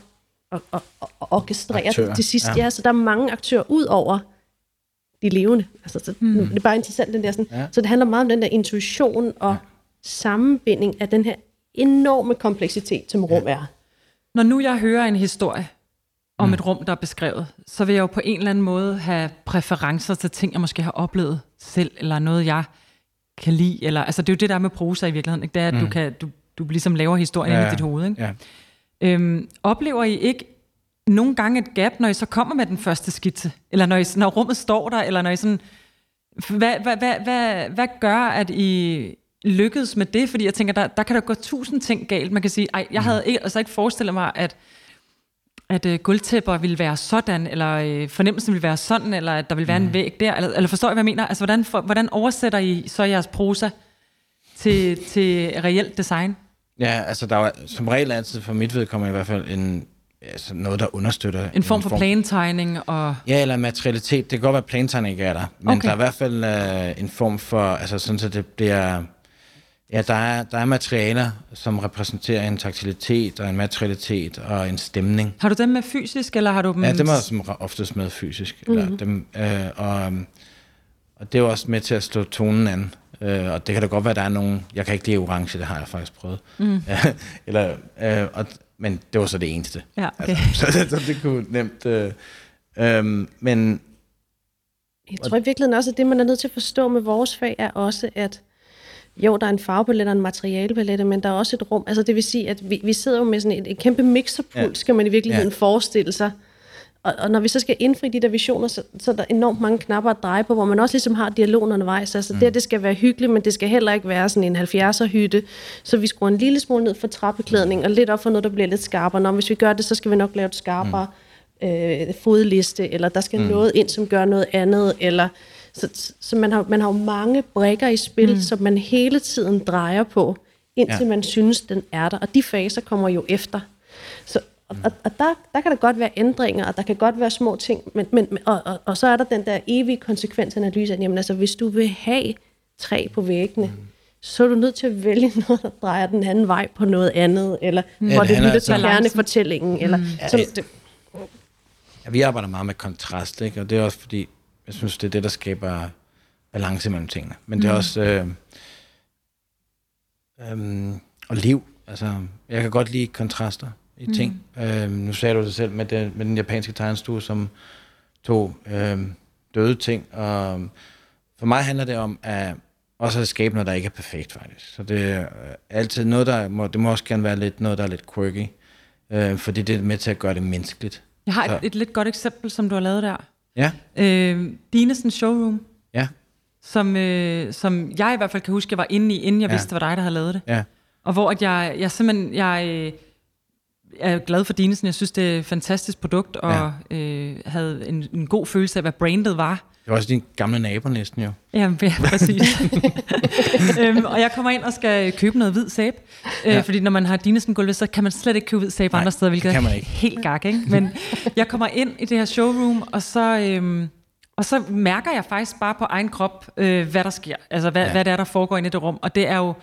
og, og, og orkestrerer Aktører. til sidst. Ja. ja, så der er mange aktører ud over de levende. Altså, så, mm. Det er bare interessant, den der sådan. Ja. Så det handler meget om den der intuition og ja. sammenbinding af den her enorme kompleksitet, som rum ja. er. Når nu jeg hører en historie om mm. et rum, der er beskrevet, så vil jeg jo på en eller anden måde have præferencer til ting, jeg måske har oplevet selv, eller noget, jeg kan lide. Eller, altså, det er jo det, der er med prosa i virkeligheden. Ikke? Det er, at mm. du, kan, du, du ligesom laver historien ja, i dit hoved. Ikke? Ja. Øhm, oplever I ikke nogle gange et gap, når I så kommer med den første skitse? Eller når, I, når rummet står der? Eller når I sådan... Hvad, hvad, hvad, hvad, hvad gør, at I lykkedes med det? Fordi jeg tænker, der, der kan der gå tusind ting galt. Man kan sige, ej, jeg havde ikke, altså ikke forestillet mig, at at øh, gulvtæpper ville være sådan, eller øh, fornemmelsen ville være sådan, eller at der ville være mm. en væg der, eller, eller forstår I, hvad jeg mener? Altså, hvordan, for, hvordan oversætter I så jeres prosa til, til reelt design? Ja, altså der er som regel altid for mit vedkommende i hvert fald en, altså noget, der understøtter... En form for form, plantegning og... Ja, eller materialitet. Det kan godt være, at plantegning ikke er der, men okay. der er i hvert fald øh, en form for, altså sådan, så det bliver Ja, der er, der er materialer, som repræsenterer en taktilitet og en materialitet og en stemning. Har du dem med fysisk, eller har du dem... Ja, dem er som oftest med fysisk. Mm-hmm. Eller mhm. dem, øh, og, og det er jo også med til at stå tonen an. Øh, og det kan da godt være, at der er nogen... Jeg kan ikke lide orange, det har jeg faktisk prøvet. Mm. eller, øh, og, men det var så det eneste. Ja, okay. altså, så, så det kunne nemt... Øh, øh, men... Jeg tror i virkeligheden også, at det, man er nødt til at forstå med vores fag, er også, at jo, der er en farvepalet og en materialepalet, men der er også et rum. Altså det vil sige, at vi, vi sidder jo med sådan et, et kæmpe mixerpult, ja. skal man i virkeligheden ja. forestille sig. Og, og når vi så skal indfri de der visioner, så, så er der enormt mange knapper at dreje på, hvor man også ligesom har dialogen undervejs. Altså mm. det, det skal være hyggeligt, men det skal heller ikke være sådan en 70'er hytte. Så vi skruer en lille smule ned for trappeklædning, og lidt op for noget, der bliver lidt skarpere. Når hvis vi gør det, så skal vi nok lave et skarpere mm. øh, fodliste, eller der skal mm. noget ind, som gør noget andet, eller så, så man, har, man har jo mange brækker i spil, mm. som man hele tiden drejer på, indtil ja. man synes, den er der. Og de faser kommer jo efter. Så, og, og, og der, der kan der godt være ændringer, og der kan godt være små ting, men, men, og, og, og så er der den der evige konsekvensanalyse, at jamen, altså, hvis du vil have træ på væggene, mm så er du nødt til at vælge noget, der drejer den anden vej på noget andet, eller ja, hvor det, det lytter til kernefortællingen. Mm. Eller, ja, det, ja, vi arbejder meget med kontrast, ikke? og det er også fordi, jeg synes, det er det, der skaber balance mellem tingene. Men det er mm. også... Øh, øhm, og liv. Altså, jeg kan godt lide kontraster i ting. Mm. Øhm, nu sagde du det selv med, det, med den japanske tegnestue, som tog øhm, døde ting. Og for mig handler det om at også at skabe noget, der ikke er perfekt, faktisk. Så det er øh, altid noget, der må, det må også gerne være lidt noget, der er lidt quirky. Øh, fordi det er med til at gøre det menneskeligt. Jeg har Så- et, et lidt godt eksempel, som du har lavet der. Ja, Øh, Dinesen Showroom, ja, som, øh, som jeg i hvert fald kan huske, jeg var inde i, inden jeg Ja. vidste, det var dig, der havde lavet det. ja. Og hvor at jeg, jeg simpelthen, jeg øh, er glad for Dinesen. Jeg synes, det er et fantastisk produkt, og ja. øh, havde en, en god følelse af, hvad brandet var. Det var også din gamle nabo næsten jo. Ja, ja præcis. øhm, og jeg kommer ind og skal købe noget hvid sæbe, øh, Ja. fordi når man har Dinesen gulvet, så kan man slet ikke købe hvid sæbe andre steder, hvilket kan man er helt gak, ikke? Men jeg kommer ind i det her showroom, og så, øhm, og så mærker jeg faktisk bare på egen krop, øh, hvad der sker. Altså, hvad, ja. hvad det er, der foregår inde i det rum. Og det er jo,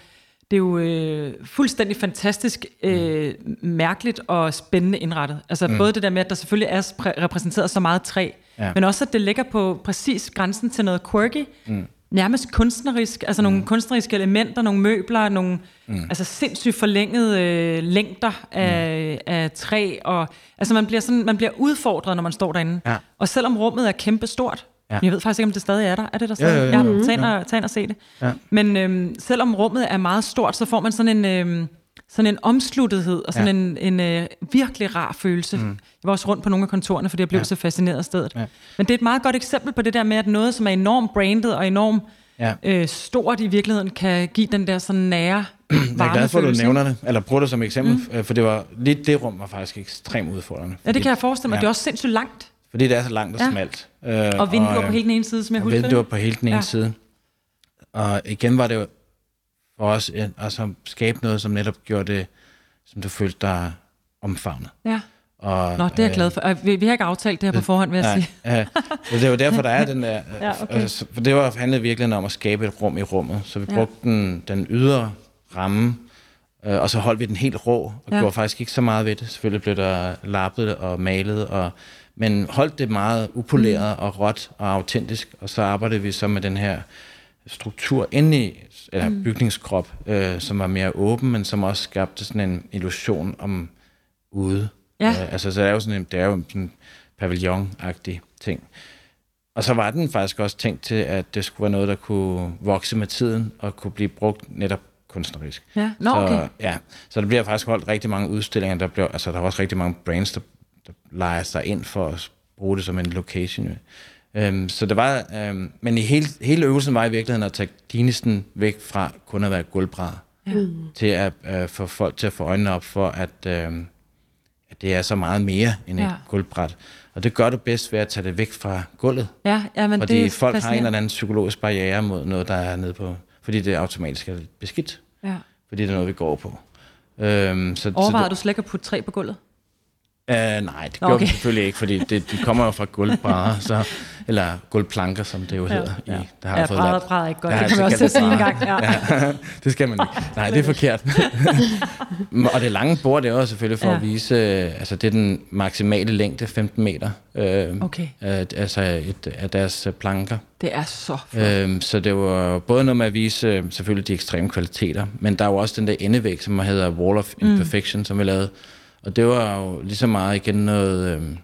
det er jo øh, fuldstændig fantastisk, øh, mærkeligt og spændende indrettet. Altså mm. både det der med, at der selvfølgelig er præ- repræsenteret så meget træ, Ja. men også at det ligger på præcis grænsen til noget quirky, mm. nærmest kunstnerisk, altså nogle kunstneriske elementer, nogle møbler, nogle mm. altså sindssygt forlængede øh, længder af, mm. af træ, og altså man bliver, sådan, man bliver udfordret, når man står derinde. Ja. Og selvom rummet er kæmpestort, Ja. ja. jeg ved faktisk ikke, om det stadig er der. Er det der Jo, jo, stadig? jo, jo. Ja, tag ind og, tag ind og se det. Ja. Men øhm, selvom rummet er meget stort, så får man sådan en, øhm, sådan en omsluttethed og sådan Ja. ja. en, en øh, virkelig rar følelse. Mm. Jeg var også rundt på nogle af kontorerne, fordi jeg blev Ja. ja. så fascineret af stedet. Ja. Ja. Men det er et meget godt eksempel på det der med, at noget, som er enormt branded og enormt Ja. øh, stort i virkeligheden, kan give den der sådan nære Jeg er glad for, at du nævner det, eller bruger det som eksempel, mm. for det var lige det rum var faktisk ekstremt udfordrende. Ja, det kan jeg forestille mig. Ja. Ja. Det er også sindssygt langt. Fordi det er så langt og Ja. smalt. Øh, Og vinduer øh, på hele den ene side, som jeg og husker vinduer det. på hele den ene ja. Side. Og igen var det jo for os at altså, skabe noget, som netop gjorde det, som du følte dig omfavnet. Ja. Og, Nå, det er jeg glad for. Og Vi, vi har ikke aftalt det her på forhånd, vil jeg sige. Nej, ja, det er jo derfor, der er den der... Ja, okay. altså, For det var handlede virkelig om at skabe et rum i rummet. Så vi Ja. brugte den, den ydre ramme, øh, og så holdt vi den helt rå, og. Ja. gjorde faktisk ikke så meget ved det. Selvfølgelig blev der lappet og malet, og, men holdt det meget upoleret og råt og autentisk, og så arbejdede vi så med den her struktur inde i, eller mm. bygningskrop, øh, som var mere åben, men som også skabte sådan en illusion om ude. Ja. Øh, altså, så det er jo sådan en, det er jo sådan en pavillon-agtig ting. Og så var den faktisk også tænkt til, at det skulle være noget, der kunne vokse med tiden, og kunne blive brugt netop kunstnerisk. Ja. Nå, så, okay. ja, så der bliver faktisk holdt rigtig mange udstillinger. Der, bliver, altså, der er også rigtig mange brands, der, der leger sig ind for at bruge det som en location. Øhm, så det var, øhm, men i hele, hele øvelsen var i virkeligheden at tage dinisten væk fra kun at være gulvbrædder, Ja. til at øh, få folk til at få øjnene op for, at, øh, at det er så meget mere end et Ja. gulvbræt. Og det gør du bedst ved at tage det væk fra gulvet. Ja, ja, men Fordi det er folk har en eller anden psykologisk barriere mod noget, der er nede på. Fordi det automatisk er beskidt. Ja. Fordi det er noget, vi går på. Øhm, så, Overvejede så du slet ikke at putte træ på gulvet? Uh, nej, det Nå, gjorde okay. vi selvfølgelig ikke, fordi det, de kommer jo fra gulvbrædder, så, eller gulvplanker, som det jo hedder. ja. I, der har Ja, fået brædder- brædder er ikke godt. Det kan man også sige en gang, brædder. Ja. det skal man ikke. Nej, det er forkert. og det lange bord, det er også selvfølgelig for ja. Ja. at vise, øh, altså det er den maksimale længde, 15 meter, øh, Okay. øh, altså et, af deres øh, planker. Det er så flot. Øhm, så det var både noget med at vise selvfølgelig de ekstreme kvaliteter, men der er jo også den der endevæg, som hedder Wall of Imperfection, mm. som vi lavede. Og det var jo lige så meget igen noget øhm,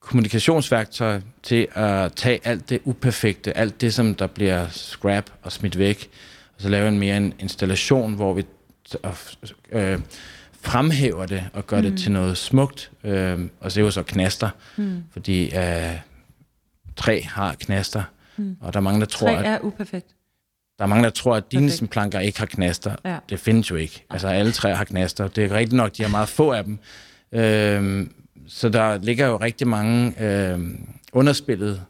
kommunikationsværktøj til at tage alt det uperfekte, alt det, som der bliver scrap og smidt væk, og så lave en mere en installation, hvor vi øh, fremhæver det og gør mm. det til noget smukt. Øh, og så er jo så knaster, mm. fordi øh, træ har knaster, mm. og der er mange, der tror, Træ at er uperfekt. Der er mange, der tror, at. Dinesen planker ikke har knaster. Ja. Det findes jo ikke. Altså alle træer har knaster. Det er rigtigt nok, de har meget få af dem. Øhm, så der ligger jo rigtig mange øhm, underspillede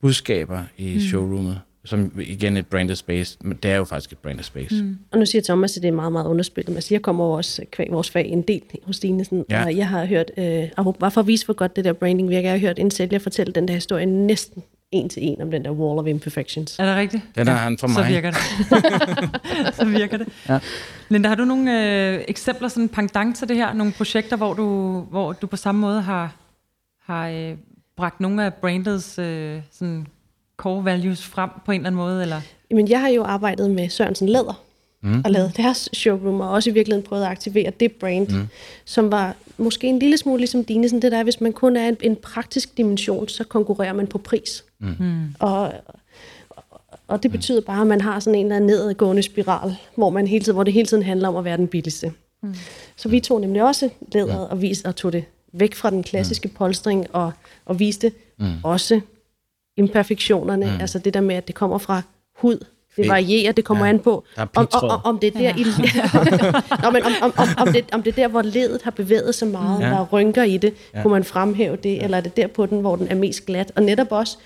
budskaber i mm. showroomet, som igen et branded space, men det er jo faktisk et branded space. Mm. Og nu siger Thomas, at det er meget, meget underspillet. Men altså, jeg kommer også kvæg vores fag en del hos Dinesen, Ja. ja. og jeg har hørt, øh, og bare for at vise, hvor godt det der branding virker, jeg har hørt en sælger fortælle den der historie næsten en til en om den der wall of imperfections. Er det rigtigt? Den har han Så mig. virker det. så virker det. Ja. Linda, har du nogle øh, eksempler, sådan pendant til det her? Nogle projekter, hvor du, hvor du på samme måde har, har øh, bragt nogle af brandets øh, sådan core values frem på en eller anden måde? Eller? Men jeg har jo arbejdet med Sørensen Læder, mm. og lavet deres showroom, og også i virkeligheden prøvet at aktivere det brand, mm. som var måske en lille smule ligesom dine, sådan det der, hvis man kun er en, en praktisk dimension, så konkurrerer man på pris. Mm. Og, og det betyder bare, at man har sådan en eller anden nedadgående spiral, hvor, man hele tiden, hvor det hele tiden handler om at være den billigste. Mm. Så vi tog nemlig også læderet og, vis, og tog det væk fra den klassiske polstring og, og viste mm. også imperfektionerne, mm. altså det der med, at det kommer fra hud, det varierer, det kommer ja. an på, om, om, om det er der, ja. i, Nå, men om, om, om, om, det, om det er der, hvor ledet har bevæget sig meget, ja. der er rynker i det, ja. kunne man fremhæve det, eller er det der på den, hvor den er mest glat, og netop også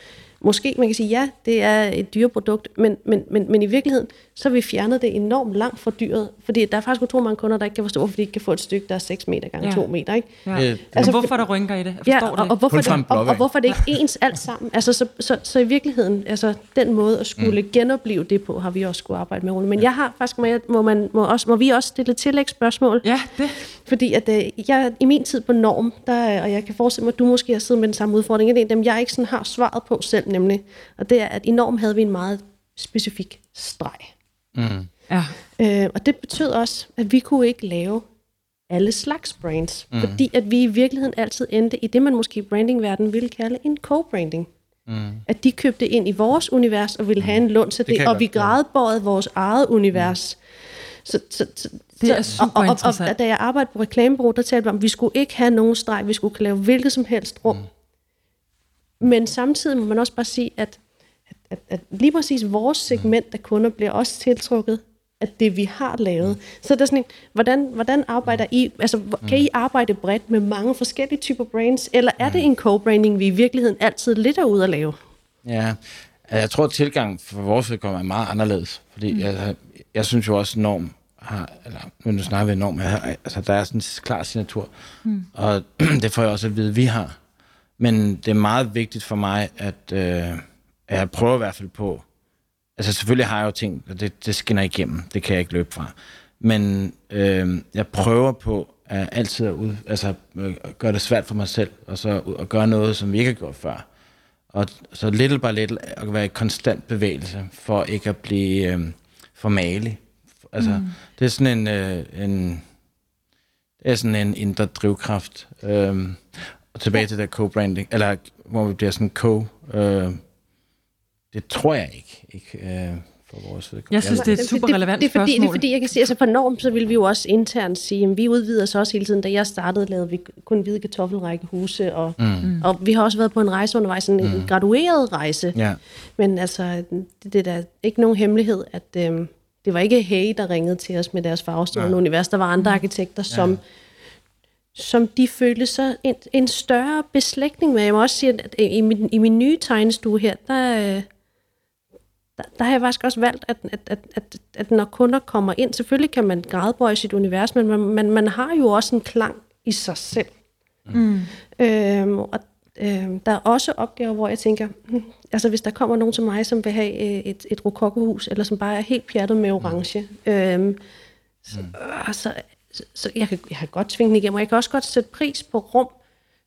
Måske man kan sige, ja, det er et dyreprodukt, men, men, men, men i virkeligheden, så har vi fjernet det enormt langt fra dyret. Fordi der er faktisk utrolig mange kunder, der ikke kan forstå, hvorfor de ikke kan få et stykke, der er 6 meter gange ja. 2 meter. Ikke? Ja. Altså, hvorfor der rynker i det? Jeg ja, og, og, hvorfor det, og, og hvorfor det ikke ens alt sammen. Altså, så, så, så, i virkeligheden, altså den måde at skulle mm. genopleve det på, har vi også skulle arbejde med. Men ja. jeg har faktisk, må, jeg, må, man, må, også, må vi også stille tillægsspørgsmål? Ja, det. Fordi at, øh, jeg, i min tid på norm, der, og jeg kan forestille mig, at du måske har siddet med den samme udfordring, en af dem, jeg ikke sådan har svaret på selv, nemlig, og det er, at i norm havde vi en meget specifik streg. Mm. Ja. Øh, og det betød også, at vi kunne ikke lave alle slags brands, mm. fordi at vi i virkeligheden altid endte i det, man måske i brandingverdenen ville kalde en co-branding. Mm. At de købte ind i vores univers og ville mm. have en lund til det, det og vi gradbøjede vores eget univers. Mm. Så, så, så, det er super og, og, og, og da jeg arbejdede på reklamebureau, der talte vi om, at vi skulle ikke have nogen streg, vi skulle kunne lave hvilket som helst rum. Mm. Men samtidig må man også bare sige, at at, at lige præcis vores segment af kunder bliver også tiltrukket af det, vi har lavet. Så det er sådan en, hvordan, hvordan arbejder I, altså kan I arbejde bredt med mange forskellige typer brands, eller er det en co-branding, vi i virkeligheden altid lidt er ude at lave? Ja, jeg tror, at tilgangen for vores vedkommende er meget anderledes, fordi mm. jeg, jeg synes jo også, norm har, eller nu snakker vi enormt, altså der er sådan en klar signatur, mm. og det får jeg også at vide, at vi har. Men det er meget vigtigt for mig, at, øh, jeg prøver i hvert fald på, altså selvfølgelig har jeg jo ting, og det, det skinner igennem, det kan jeg ikke løbe fra. Men øh, jeg prøver på at altid at ud, altså, øh, gøre det svært for mig selv, og så at gøre noget, som vi ikke har gjort før. Og så little by little at være i konstant bevægelse, for ikke at blive øh, for malig. Altså, mm. det er sådan en, øh, en det er sådan en indre drivkraft. Øh, og tilbage til det co-branding, eller hvor vi bliver sådan co- øh, det tror jeg ikke, ikke øh, for vores vedkommende. Jeg synes, det er et super relevant det, det, det, fordi, det er fordi, jeg kan sige, altså på norm, så vil vi jo også internt sige, at vi udvider så også hele tiden. Da jeg startede, lavede vi kun hvide kartoffelrækkehuse, og, mm. og vi har også været på en rejse undervejs, en, mm. en gradueret rejse. Ja. Men altså, det, det er da ikke nogen hemmelighed, at øh, det var ikke Hey, der ringede til os med deres farvestrålende ja. univers. Der var andre arkitekter, som... Ja som de følte så en, en større beslægtning med. Jeg må også sige, at i min, i min nye tegnestue her, der, øh, der, der har jeg faktisk også valgt, at, at, at, at, at når kunder kommer ind, selvfølgelig kan man gradbøje sit univers, men man, man, man har jo også en klang i sig selv. Mm. Øhm, og øhm, der er også opgaver, hvor jeg tænker, hm, altså hvis der kommer nogen til mig, som vil have øh, et, et rokokohus, eller som bare er helt pjattet med orange, mm. øhm, så, mm. øh, så, så, så jeg, kan, jeg kan godt tvinge den igennem, og jeg kan også godt sætte pris på rum,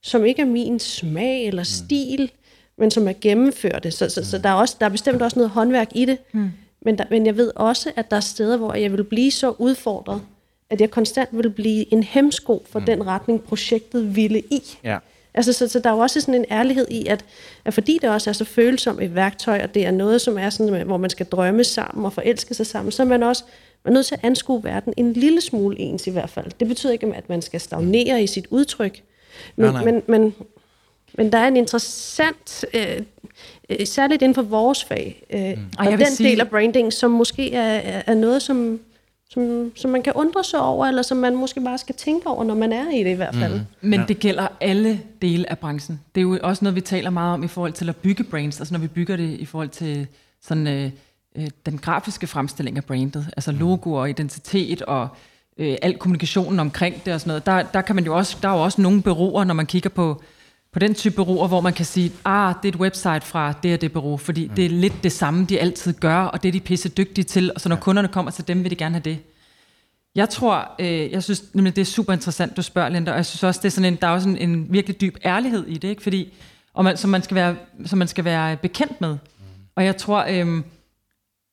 som ikke er min smag eller mm. stil, men som er gennemførte. Så, så, mm. så der, er også, der er bestemt også noget håndværk i det. Mm. Men, der, men jeg ved også, at der er steder, hvor jeg vil blive så udfordret, at jeg konstant vil blive en hemsko for mm. den retning, projektet ville i. Ja. Altså, så, så der er jo også sådan en ærlighed i, at, at fordi det også er så følsomt et værktøj, og det er noget, som er sådan, hvor man skal drømme sammen og forelske sig sammen, så er man også man er nødt til at anskue verden en lille smule ens i hvert fald. Det betyder ikke, at man skal stagnere i sit udtryk, men, nej, nej. men, men men der er en interessant, øh, øh, særligt inden for vores fag, øh, mm. og, og den sige... del af branding, som måske er, er noget, som, som, som man kan undre sig over, eller som man måske bare skal tænke over, når man er i det i hvert fald. Mm. Men ja. det gælder alle dele af branchen. Det er jo også noget, vi taler meget om i forhold til at bygge brands, altså når vi bygger det i forhold til sådan, øh, øh, den grafiske fremstilling af brandet, altså mm. logo og identitet og øh, al kommunikationen omkring det og sådan noget. Der, der, kan man jo også, der er jo også nogle bureauer, når man kigger på på den type bureauer, hvor man kan sige, ah, det er et website fra det og det bureau, fordi mm. det er lidt det samme, de altid gør, og det er de pisse dygtige til, og så når ja. kunderne kommer til dem, vil de gerne have det. Jeg tror, øh, jeg synes nemlig, det er super interessant, du spørger, Linda, og jeg synes også, det er sådan en, der er også en, en virkelig dyb ærlighed i det, ikke? Fordi, og man, som, man skal være, som man skal være bekendt med. Mm. Og jeg tror, øh,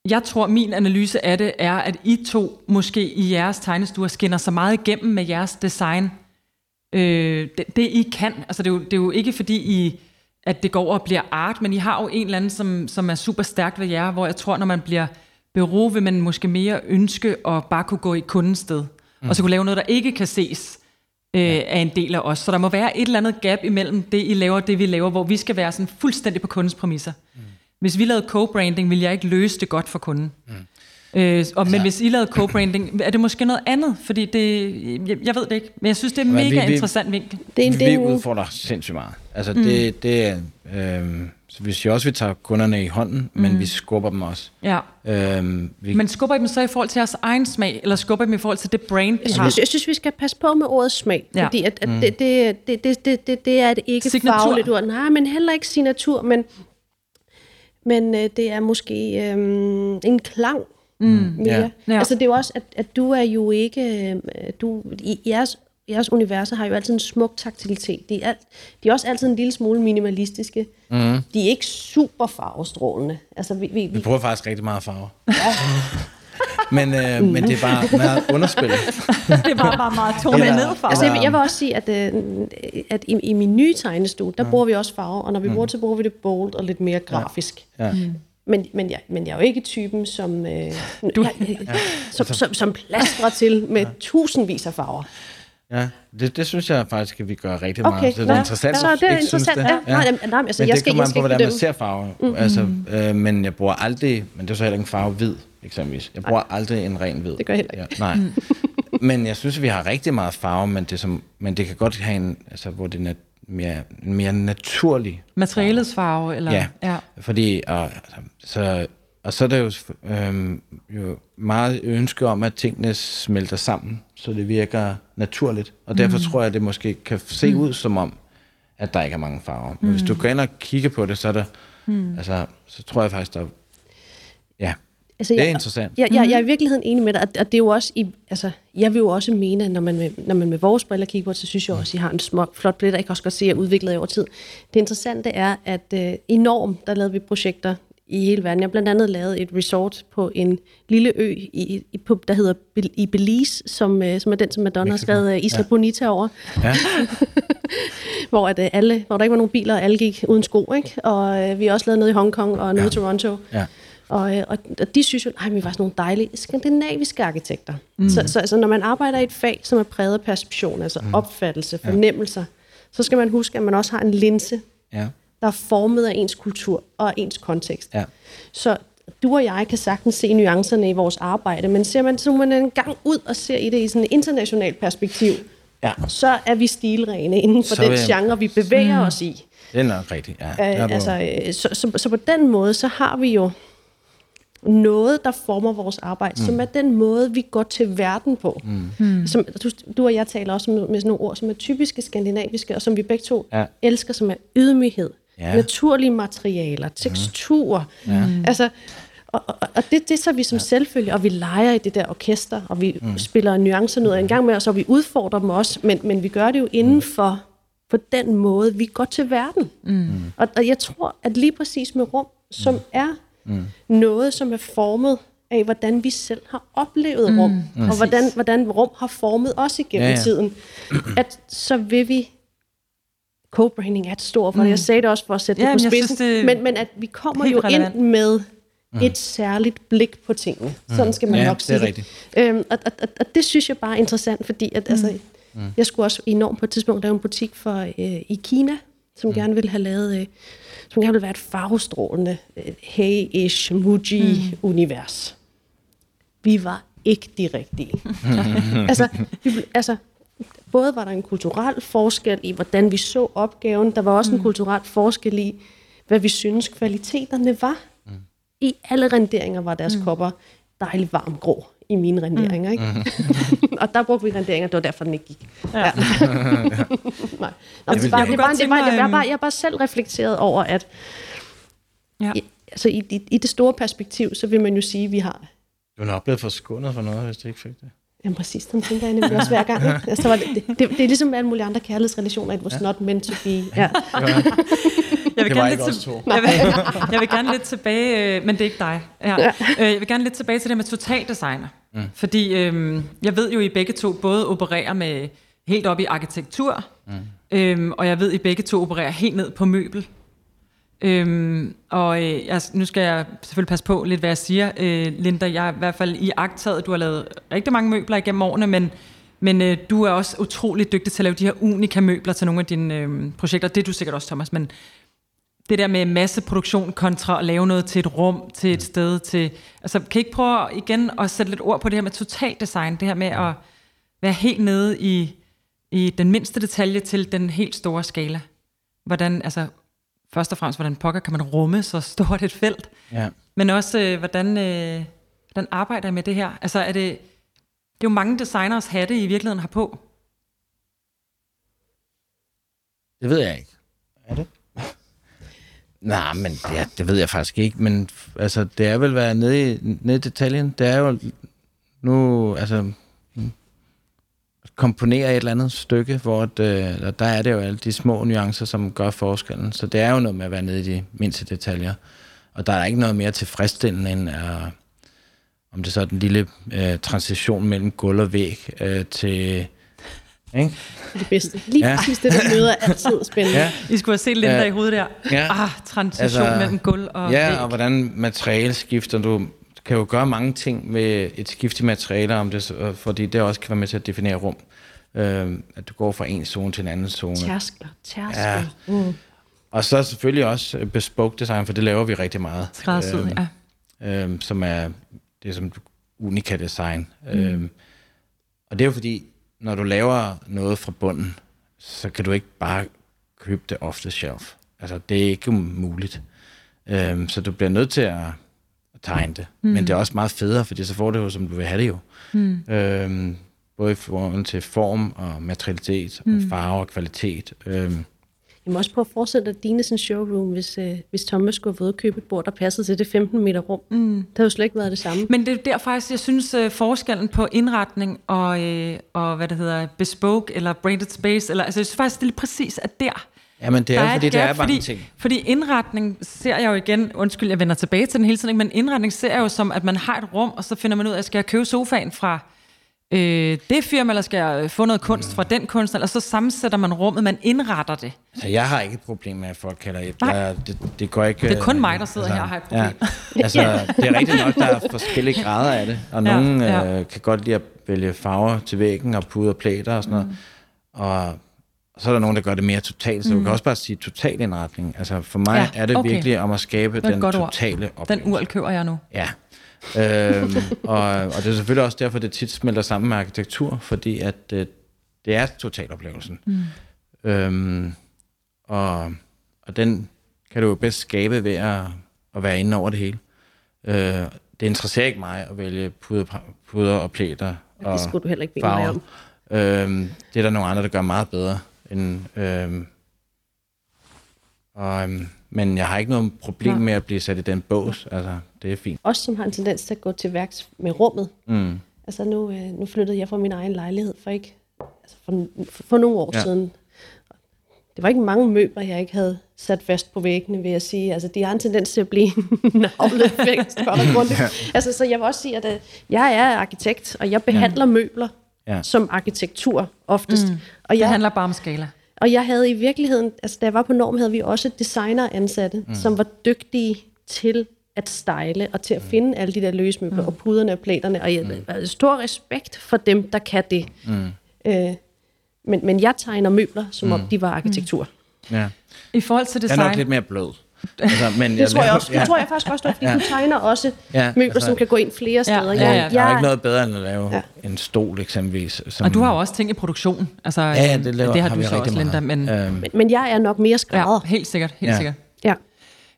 jeg tror, min analyse af det er, at I to måske i jeres tegnestuer skinner så meget igennem med jeres design. Øh, det, det I kan. Altså det er, jo, det er jo ikke fordi I, at det går over og bliver art, men I har jo en eller anden, som, som er super stærkt ved jer, hvor jeg tror, når man bliver bureau, vil man måske mere ønske at bare kunne gå i kundested, mm. og så kunne lave noget, der ikke kan ses øh, ja. af en del af os. Så der må være et eller andet gap imellem det, I laver og det, vi laver, hvor vi skal være sådan fuldstændig på kundens præmisser. Mm. Hvis vi lavede co-branding, ville jeg ikke løse det godt for kunden. Mm. Øh, og, men hvis I lavede co-branding, er det måske noget andet? Fordi det, jeg, jeg ved det ikke, men jeg synes, det er en mega vi, vi, interessant vinkel. Det er, er vi udfordrer sindssygt meget. Altså, mm. det, det er... Øh, så hvis jeg også vil tage kunderne i hånden, mm. men vi skubber dem også. Ja. Øhm, vi... Men skubber I dem så i forhold til jeres egen smag, eller skubber I dem i forhold til det brand, I har? Jeg, jeg synes, vi skal passe på med ordet smag, ja. fordi at, at mm. det, det, det, det, det, det er det ikke signatur. fagligt ord. Nej, men heller ikke signatur, men, men øh, det er måske øh, en klang mm. mere. Ja. Ja. Altså det er jo også, at, at du er jo ikke, øh, du, i jeres jeres universer har jo altid en smuk taktilitet. De er, alt, de er også altid en lille smule minimalistiske. Mm. De er ikke super farvestrålende. Altså, vi, vi, vi, vi bruger faktisk rigtig meget farver. Ja. men, øh, men det er bare meget underspillet. det er bare, bare meget tonet ned farver. Altså, jeg, jeg vil også sige, at, øh, at i, i min nye tegnestue, der mm. bruger vi også farver, og når vi mm. bruger det, så bruger vi det bold og lidt mere grafisk. Ja. Ja. Mm. Men, men, jeg, men jeg er jo ikke typen, som, øh, du, jeg, ja. som, som, som plastrer til med ja. tusindvis af farver. Ja, det, det synes jeg faktisk, at vi gør rigtig okay, meget. Så det er interessant. Så det er interessant, det. ja. ja. Nej, nej, altså, men jeg det skal, kommer an på, hvordan man ser farver. Mm-hmm. Altså, øh, men jeg bruger aldrig, men det er så heller ikke en farve hvid, eksempelvis. Jeg bruger nej. aldrig en ren hvid. Det gør jeg heller ikke. Ja, nej. men jeg synes, at vi har rigtig meget farve, men det, som, men det kan godt have en, altså, hvor det er mere, mere naturlig Materialets farve, eller? Ja, ja. fordi, og, så og så er der jo, øhm, jo meget ønske om, at tingene smelter sammen, så det virker naturligt. Og derfor mm. tror jeg, at det måske kan se mm. ud som om, at der ikke er mange farver. Men mm. hvis du går ind og kigger på det, så er der, mm. altså, så tror jeg faktisk, der ja, altså, det er jeg, interessant. Jeg, jeg, jeg er i virkeligheden enig med dig, og det er jo også, i, altså, jeg vil jo også mene, at når man med, når man med vores briller kigger på det, så synes jeg også, at I har en smuk, flot billede, jeg kan også godt se, at jeg er udviklet over tid. Det interessante er, at øh, i Norm, der lavede vi projekter i hele verden. Jeg har blandt andet lavet et resort på en lille ø, i, i, på, der hedder i Belize, som, uh, som er den, som Madonna har skrevet uh, Isla ja. Bonita over. Ja. hvor, at, uh, alle, hvor der ikke var nogen biler, og alle gik uden sko. Ikke? Og uh, vi har også lavet noget i Hongkong og noget ja. i Toronto. Ja. Og, og, og de synes jo, at vi var sådan nogle dejlige skandinaviske arkitekter. Mm. Så, så altså, når man arbejder i et fag, som er præget af perception, altså mm. opfattelse, fornemmelser, ja. så skal man huske, at man også har en linse. Ja der er formet af ens kultur og ens kontekst. Ja. Så du og jeg kan sagtens se nuancerne i vores arbejde, men ser man, så man en gang ud og ser i det i sådan et internationalt perspektiv, ja. så er vi stilrene inden for så den genre, vi bevæger mm. os i. Det er nok rigtigt, ja. Øh, altså, øh, så, så, så på den måde, så har vi jo noget, der former vores arbejde, mm. som er den måde, vi går til verden på. Mm. mm. Som, du, du og jeg taler også med, med sådan nogle ord, som er typiske skandinaviske, og som vi begge to ja. elsker, som er ydmyghed, ja. naturlige materialer, teksturer. Ja. Mm. Altså, og, og, og det, det så vi som ja. selvfølge, og vi leger i det der orkester, og vi mm. spiller nuancer ud af en gang med os, og vi udfordrer dem også, men, men vi gør det jo inden mm. for, for den måde, vi går til verden. Mm. Og, og jeg tror, at lige præcis med rum, som mm. er mm. noget, som er formet af, hvordan vi selv har oplevet rum, mm. og hvordan, hvordan rum har formet os igennem ja, ja. tiden, at så vil vi co-branding er et stort for mm. Jeg sagde det også for at sætte ja, det på spidsen. Synes, det men, men at vi kommer jo relevant. ind med mm. et særligt blik på tingene. Mm. Sådan skal man ja, nok sige det. Rigtigt. Øhm, og, og, og, og det synes jeg bare er interessant, fordi at, mm. altså, mm. jeg skulle også enormt på et tidspunkt lave en butik for øh, i Kina, som mm. gerne ville have lavet, øh, som gerne ville være et farvestrålende øh, hey-ish, Muji-univers. Mm. Vi var ikke de rigtige. altså, vi, altså, både var der en kulturel forskel i, hvordan vi så opgaven, der var også mm. en kulturel forskel i, hvad vi synes kvaliteterne var. Mm. I alle renderinger var deres mm. kopper dejligt varm grå i mine renderinger. Ikke? Mm. og der brugte vi renderinger, det var derfor, den ikke gik. Ja. ja. Nej. Nå, det, bare, det, bare, det, jeg, bare, jeg er bare selv reflekteret over, at ja. i, altså, i, i, i det store perspektiv, så vil man jo sige, at vi har... Du er nok blevet forskånet for noget, hvis du ikke fik det. Jamen præcis, den tænker jeg nemlig også hver gang. Ikke? Altså, det, det, det, det, er ligesom alle mulige andre kærlighedsrelationer, it was ja. not meant to be. Ja. Jeg vil Det var gerne ikke lidt os to. Jeg vil, jeg vil gerne lidt tilbage, øh, men det er ikke dig. Ja. Øh, Jeg vil gerne lidt tilbage til det med totaldesigner. Mm. Fordi øh, jeg ved jo, I begge to både opererer med helt op i arkitektur, mm. øh, og jeg ved, I begge to opererer helt ned på møbel. Øhm, og øh, jeg, nu skal jeg selvfølgelig passe på lidt, hvad jeg siger. Øh, Linda, jeg er i hvert fald i agtaget, du har lavet rigtig mange møbler igennem årene, men, men øh, du er også utrolig dygtig til at lave de her unika møbler til nogle af dine øh, projekter. Det er du sikkert også, Thomas, men det der med masseproduktion kontra at lave noget til et rum, til et sted, til... Altså, kan I ikke prøve igen at sætte lidt ord på det her med totaldesign, det her med at være helt nede i, i den mindste detalje til den helt store skala? Hvordan, altså, først og fremmest, hvordan pokker kan man rumme så stort et felt? Ja. Men også, øh, hvordan, øh, hvordan arbejder I med det her? Altså, er det... Det er jo mange designers hatte, I virkeligheden har på. Det ved jeg ikke. Er det? Nej, men det, det ved jeg faktisk ikke. Men altså, det er vel være nede i, nede i detaljen. Det er jo nu, altså, komponere et eller andet stykke, hvor det, øh, og der er det jo alle de små nuancer, som gør forskellen. Så det er jo noget med at være nede i de mindste detaljer. Og der er ikke noget mere tilfredsstillende end at, om det så er den lille øh, transition mellem gulv og væg øh, til... Ikke? Det bedste. Lige Ja. præcis det, der møder er altid spændende. Ja, I skulle have set Linda Ja. i hovedet der. Ja. Ah, transition altså, mellem gulv og Ja, væg. og hvordan materiale skifter. Du kan jo gøre mange ting med et skift i materialer, om det, fordi det også kan være med til at definere rum. Øh, at du går fra en zone til en anden zone. Tærskler, tærskler. Ja. Mm. Og så selvfølgelig også øh, bespoke design, for det laver vi rigtig meget. Skræddersyet, Øhm, ja. øh, som er det som unika design. Mm. Øh, og det er jo fordi, når du laver noget fra bunden, så kan du ikke bare købe det off the shelf. Altså, det er ikke muligt. Øh, så du bliver nødt til at, at tegne det. Mm. Men det er også meget federe, fordi så får du jo, som du vil have det jo. Mm. Øh, både i forhold til form og materialitet, mm. og farve og kvalitet. Øh, Jeg må også prøve at forestille dig dine sådan showroom, hvis, øh, hvis Thomas skulle have været købe et bord, der passede til det 15 meter rum. Mm. Det har jo slet ikke været det samme. Men det er der faktisk, jeg synes, øh, forskellen på indretning og, øh, og hvad det hedder, bespoke eller branded space, eller, altså jeg synes faktisk, det er lige præcis at der. Jamen, det er jo, et fordi der gap, er mange fordi, ting. Fordi indretning ser jeg jo igen, undskyld, jeg vender tilbage til den hele tiden, men indretning ser jeg jo som, at man har et rum, og så finder man ud af, skal jeg købe sofaen fra øh, det firma, eller skal jeg få noget kunst fra den kunstner, og så sammensætter man rummet, man indretter det. Så jeg har ikke et problem med, at folk kalder et. Nej. Det, det går ikke... Det er kun øh, mig, der sidder her og har et problem. Ja. Altså, det er rigtigt nok, der er forskellige grader af det. Og Ja, nogen ja. øh, kan godt lide at vælge farver til væggen og puder og plæter og sådan noget. Mm. Og, så er der nogen, der gør det mere totalt. Så du kan også bare sige total indretning. Altså for mig Ja, er det okay. virkelig om at skabe den godt ord. totale Den oplevelse. url køber jeg nu. Ja. Øhm, og, og det er selvfølgelig også derfor, det tit smelter sammen med arkitektur, fordi at øh, det er totaloplevelsen. Mm. Øhm, og, og den kan du jo bedst skabe ved at, at være inde over det hele. Øh, det interesserer ikke mig at vælge puder, puder og plæter og Det skulle du heller ikke bede mig om. Øhm, det er der nogle andre, der gør meget bedre. End, øhm, og, øhm, men jeg har ikke noget problem Nej. med at blive sat i den bås. Altså, det er fint. Også som har en tendens til at gå til værks med rummet. Mm. Altså nu, øh, nu flyttede jeg fra min egen lejlighed for ikke altså for, for, for nogle år Ja. ja. siden. Det var ikke mange møbler, jeg ikke havde sat fast på væggene, vil jeg sige. Altså, de har en tendens til at blive navleeffekt. ja. Altså, så jeg vil også sige, at øh, jeg er arkitekt, og jeg behandler møbler Ja. som arkitektur oftest. Mm. Og, Det jeg, handler bare om skala. Og jeg havde i virkeligheden, altså da jeg var på Norm, havde vi også designer ansatte, mm. som var dygtige til at style og til at finde alle de der løsmøbler mm. og puderne og plæterne. Og jeg har stor respekt for dem, der kan det. Mm. Øh, men, men jeg tegner møbler, som om de var arkitektur. Ja. I forhold til Jeg er design, nok lidt mere blød. Altså, men Det tror jeg også. Det tror jeg faktisk også, fordi Ja. du tegner også Ja, møbler, altså- som kan gå ind flere steder. ja, ja. Jeg, Der er ikke jeg, noget bedre end at lave Ja. en stol eksempelvis. Som, og du har jo også ting i produktion. Altså, Ja, ja, det, laver, det har, har du vi så også, Linda. Men, Øhm, men, men jeg er nok mere ja, skrædder. helt sikkert. Helt Ja. sikkert. Ja.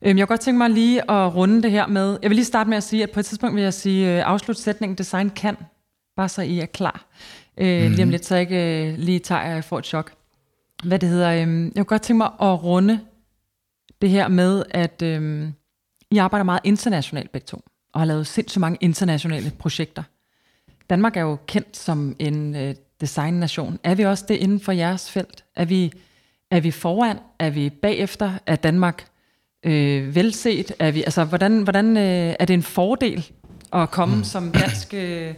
Øhm, jeg kunne godt tænke mig lige at runde det her med... Jeg vil lige starte med at sige, at på et tidspunkt vil jeg sige, øh, afslut sætningen, design kan, bare så I er klar. Øh, mm-hmm. Lige om lidt, så jeg ikke øh, lige tager jer og får et chok. Hvad det hedder... Øh, jeg kunne godt tænke mig at runde det her med, at øh, I arbejder meget internationalt begge to, og har lavet sindssygt mange internationale projekter. Danmark er jo kendt som en øh, designnation. Er vi også det inden for jeres felt? Er vi, er vi foran? Er vi bagefter? Er Danmark øh, velset? Er vi, altså, hvordan, hvordan øh, er det en fordel at komme mm. som dansk øh,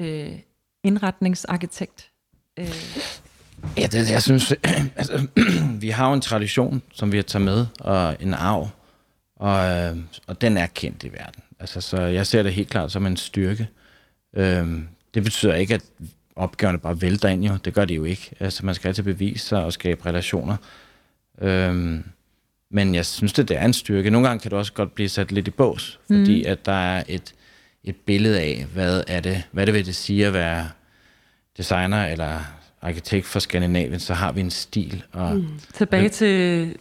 øh, indretningsarkitekt? Øh. Ja, det, jeg synes, altså, vi har jo en tradition, som vi har taget med, og en arv, og, øh, og den er kendt i verden. Altså, så jeg ser det helt klart som en styrke. Øhm, det betyder ikke, at opgaverne bare vælter ind jo. Det gør de jo ikke. Altså, man skal altid bevise sig og skabe relationer. Øhm, men jeg synes, det, det er en styrke. Nogle gange kan det også godt blive sat lidt i bås, fordi mm. at der er et, et billede af, hvad er det, hvad det vil det sige at være designer eller arkitekt for Skandinavien, så har vi en stil. Og, mm. Tilbage til...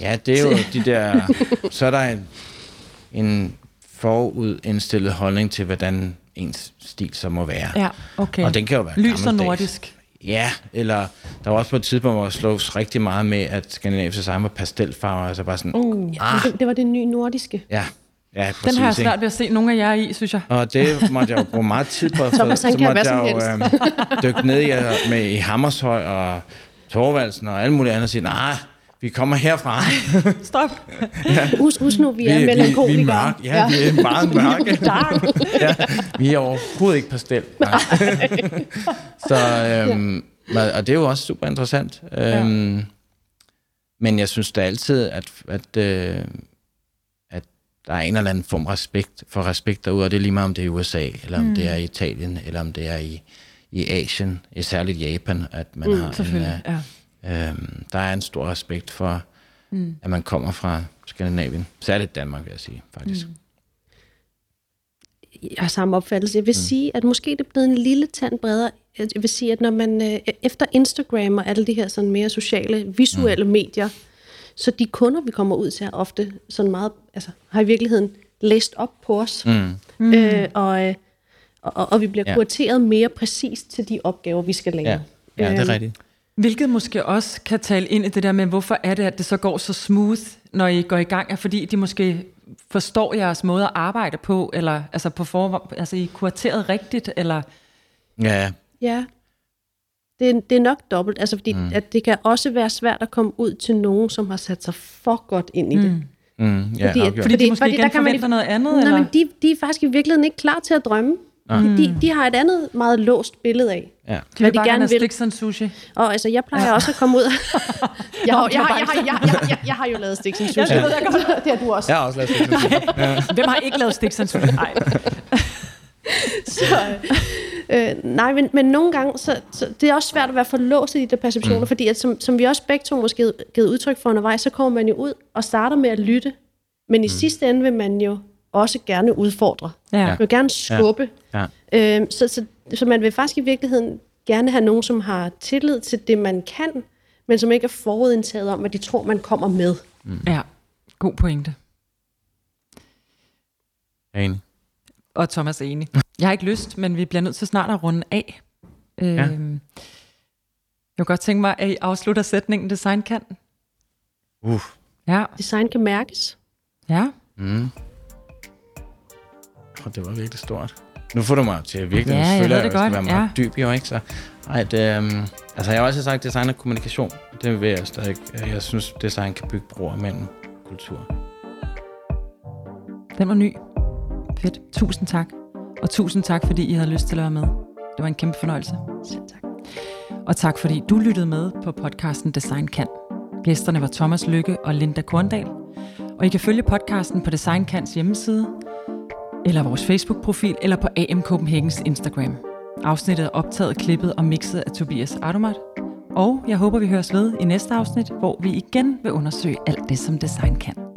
Ja, det er jo de der... Så er der en, en forudinstillet holdning til, hvordan ens stil så må være. Ja, okay. Og den kan jo være Lys og nordisk. Ja, eller der var også på et tidspunkt, hvor jeg slås rigtig meget med, at skandinavisk design var pastelfarver, altså bare sådan, uh, ah. det, det var det nye nordiske. Ja, ja præcis, Den har jeg svært ved at se nogle af jer i, synes jeg. Og det måtte jeg jo bruge meget tid på. Thomas, han så måtte jeg jo øh, dykke ned i, med, i Hammershøj og Torvaldsen og alle mulige andre og sige, nej, vi kommer herfra. Stop. ja. Husk, husk nu, vi, vi er vi, melankolikere. Vi er mørke. Ja, ja, vi er meget mørke. ja, vi er overhovedet ikke pastel. Nej. så, øhm, ja. og det er jo også super interessant. Øhm, ja. Men jeg synes da altid, at, at, øh, at der er en eller anden form respekt, for respekt derude, og det er lige meget, om det er i USA, eller om mm. det er i Italien, eller om det er i, i Asien, særligt Japan, at man mm, har en... Uh, ja Øhm, der er en stor respekt for, mm. at man kommer fra Skandinavien. Særligt Danmark, vil jeg sige, faktisk. Mm. Jeg har samme opfattelse. Jeg vil mm. sige, at måske det er blevet en lille tand bredere. Jeg vil sige, at når man øh, efter Instagram og alle de her sådan mere sociale, visuelle mm. medier, så de kunder, vi kommer ud til, er ofte sådan meget, altså har i virkeligheden læst op på os. Mm. Mm. Øh, og, øh, og, og vi bliver ja. kurateret mere præcist til de opgaver, vi skal lave. Ja, ja det er øhm, rigtigt. Hvilket måske også kan tale ind i det der med, hvorfor er det, at det så går så smooth, når I går i gang? Er fordi de måske forstår jeres måde at arbejde på, eller altså på for, altså I kurateret rigtigt, eller? Ja. Ja. Det er, det er nok dobbelt, altså fordi mm. at det kan også være svært at komme ud til nogen, som har sat sig for godt ind i det. Mm. Mm, ja, fordi, at, fordi de måske fordi, igen der kan man, noget andet? Nej, eller? men de, de er faktisk i virkeligheden ikke klar til at drømme. Mm. De, de har et andet meget låst billede af, ja. de hvad de gerne vil. Sådan sushi. Og altså, jeg plejer ja. også at komme ud. jeg, har, jeg, har, jeg, har, jeg, jeg, jeg, jeg har jo lavet stik sushi. Ja, det, ved jeg godt. det har du også. Jeg har også lavet stik sushi. Ja. Hvem har ikke lavet stik sushi? Nej. så, øh, nej, men, men nogle gange, så, så det er også svært at være for låst i de der perceptioner, mm. fordi at, som, som vi også begge to måske givet udtryk for undervejs, så kommer man jo ud og starter med at lytte, men i mm. sidste ende vil man jo også gerne udfordre. Ja. Man vil gerne skubbe. Ja. Ja. Øhm, så, så, så man vil faktisk i virkeligheden gerne have nogen, som har tillid til det, man kan, men som ikke er forudindtaget om, hvad de tror, man kommer med. Mm. Ja, god pointe. Enig. Og Thomas er enig. Jeg har ikke lyst, men vi bliver nødt til snart at runde af. Ja. Øhm, jeg kunne godt tænke mig, at I afslutter sætningen, design kan. Uh. Ja. Design kan mærkes. Ja. Mm. Oh, det var virkelig stort. Nu får du mig til at virkelig ja, jeg ved det jeg godt. være meget ja. dyb jo, ikke? Så, ej, det, um, altså, jeg har også sagt, design og kommunikation. Det vil jeg stadig. Jeg synes, design kan bygge broer mellem kultur. Den var ny. Fedt. Tusind tak. Og tusind tak, fordi I havde lyst til at være med. Det var en kæmpe fornøjelse. Selv tak. Og tak, fordi du lyttede med på podcasten Design Kan. Gæsterne var Thomas Lykke og Linda Korndal. Og I kan følge podcasten på Design Kans hjemmeside, eller vores Facebook-profil, eller på AM Copenhagens Instagram. Afsnittet er optaget, klippet og mixet af Tobias Ardomat. Og jeg håber, vi høres ved i næste afsnit, hvor vi igen vil undersøge alt det, som design kan.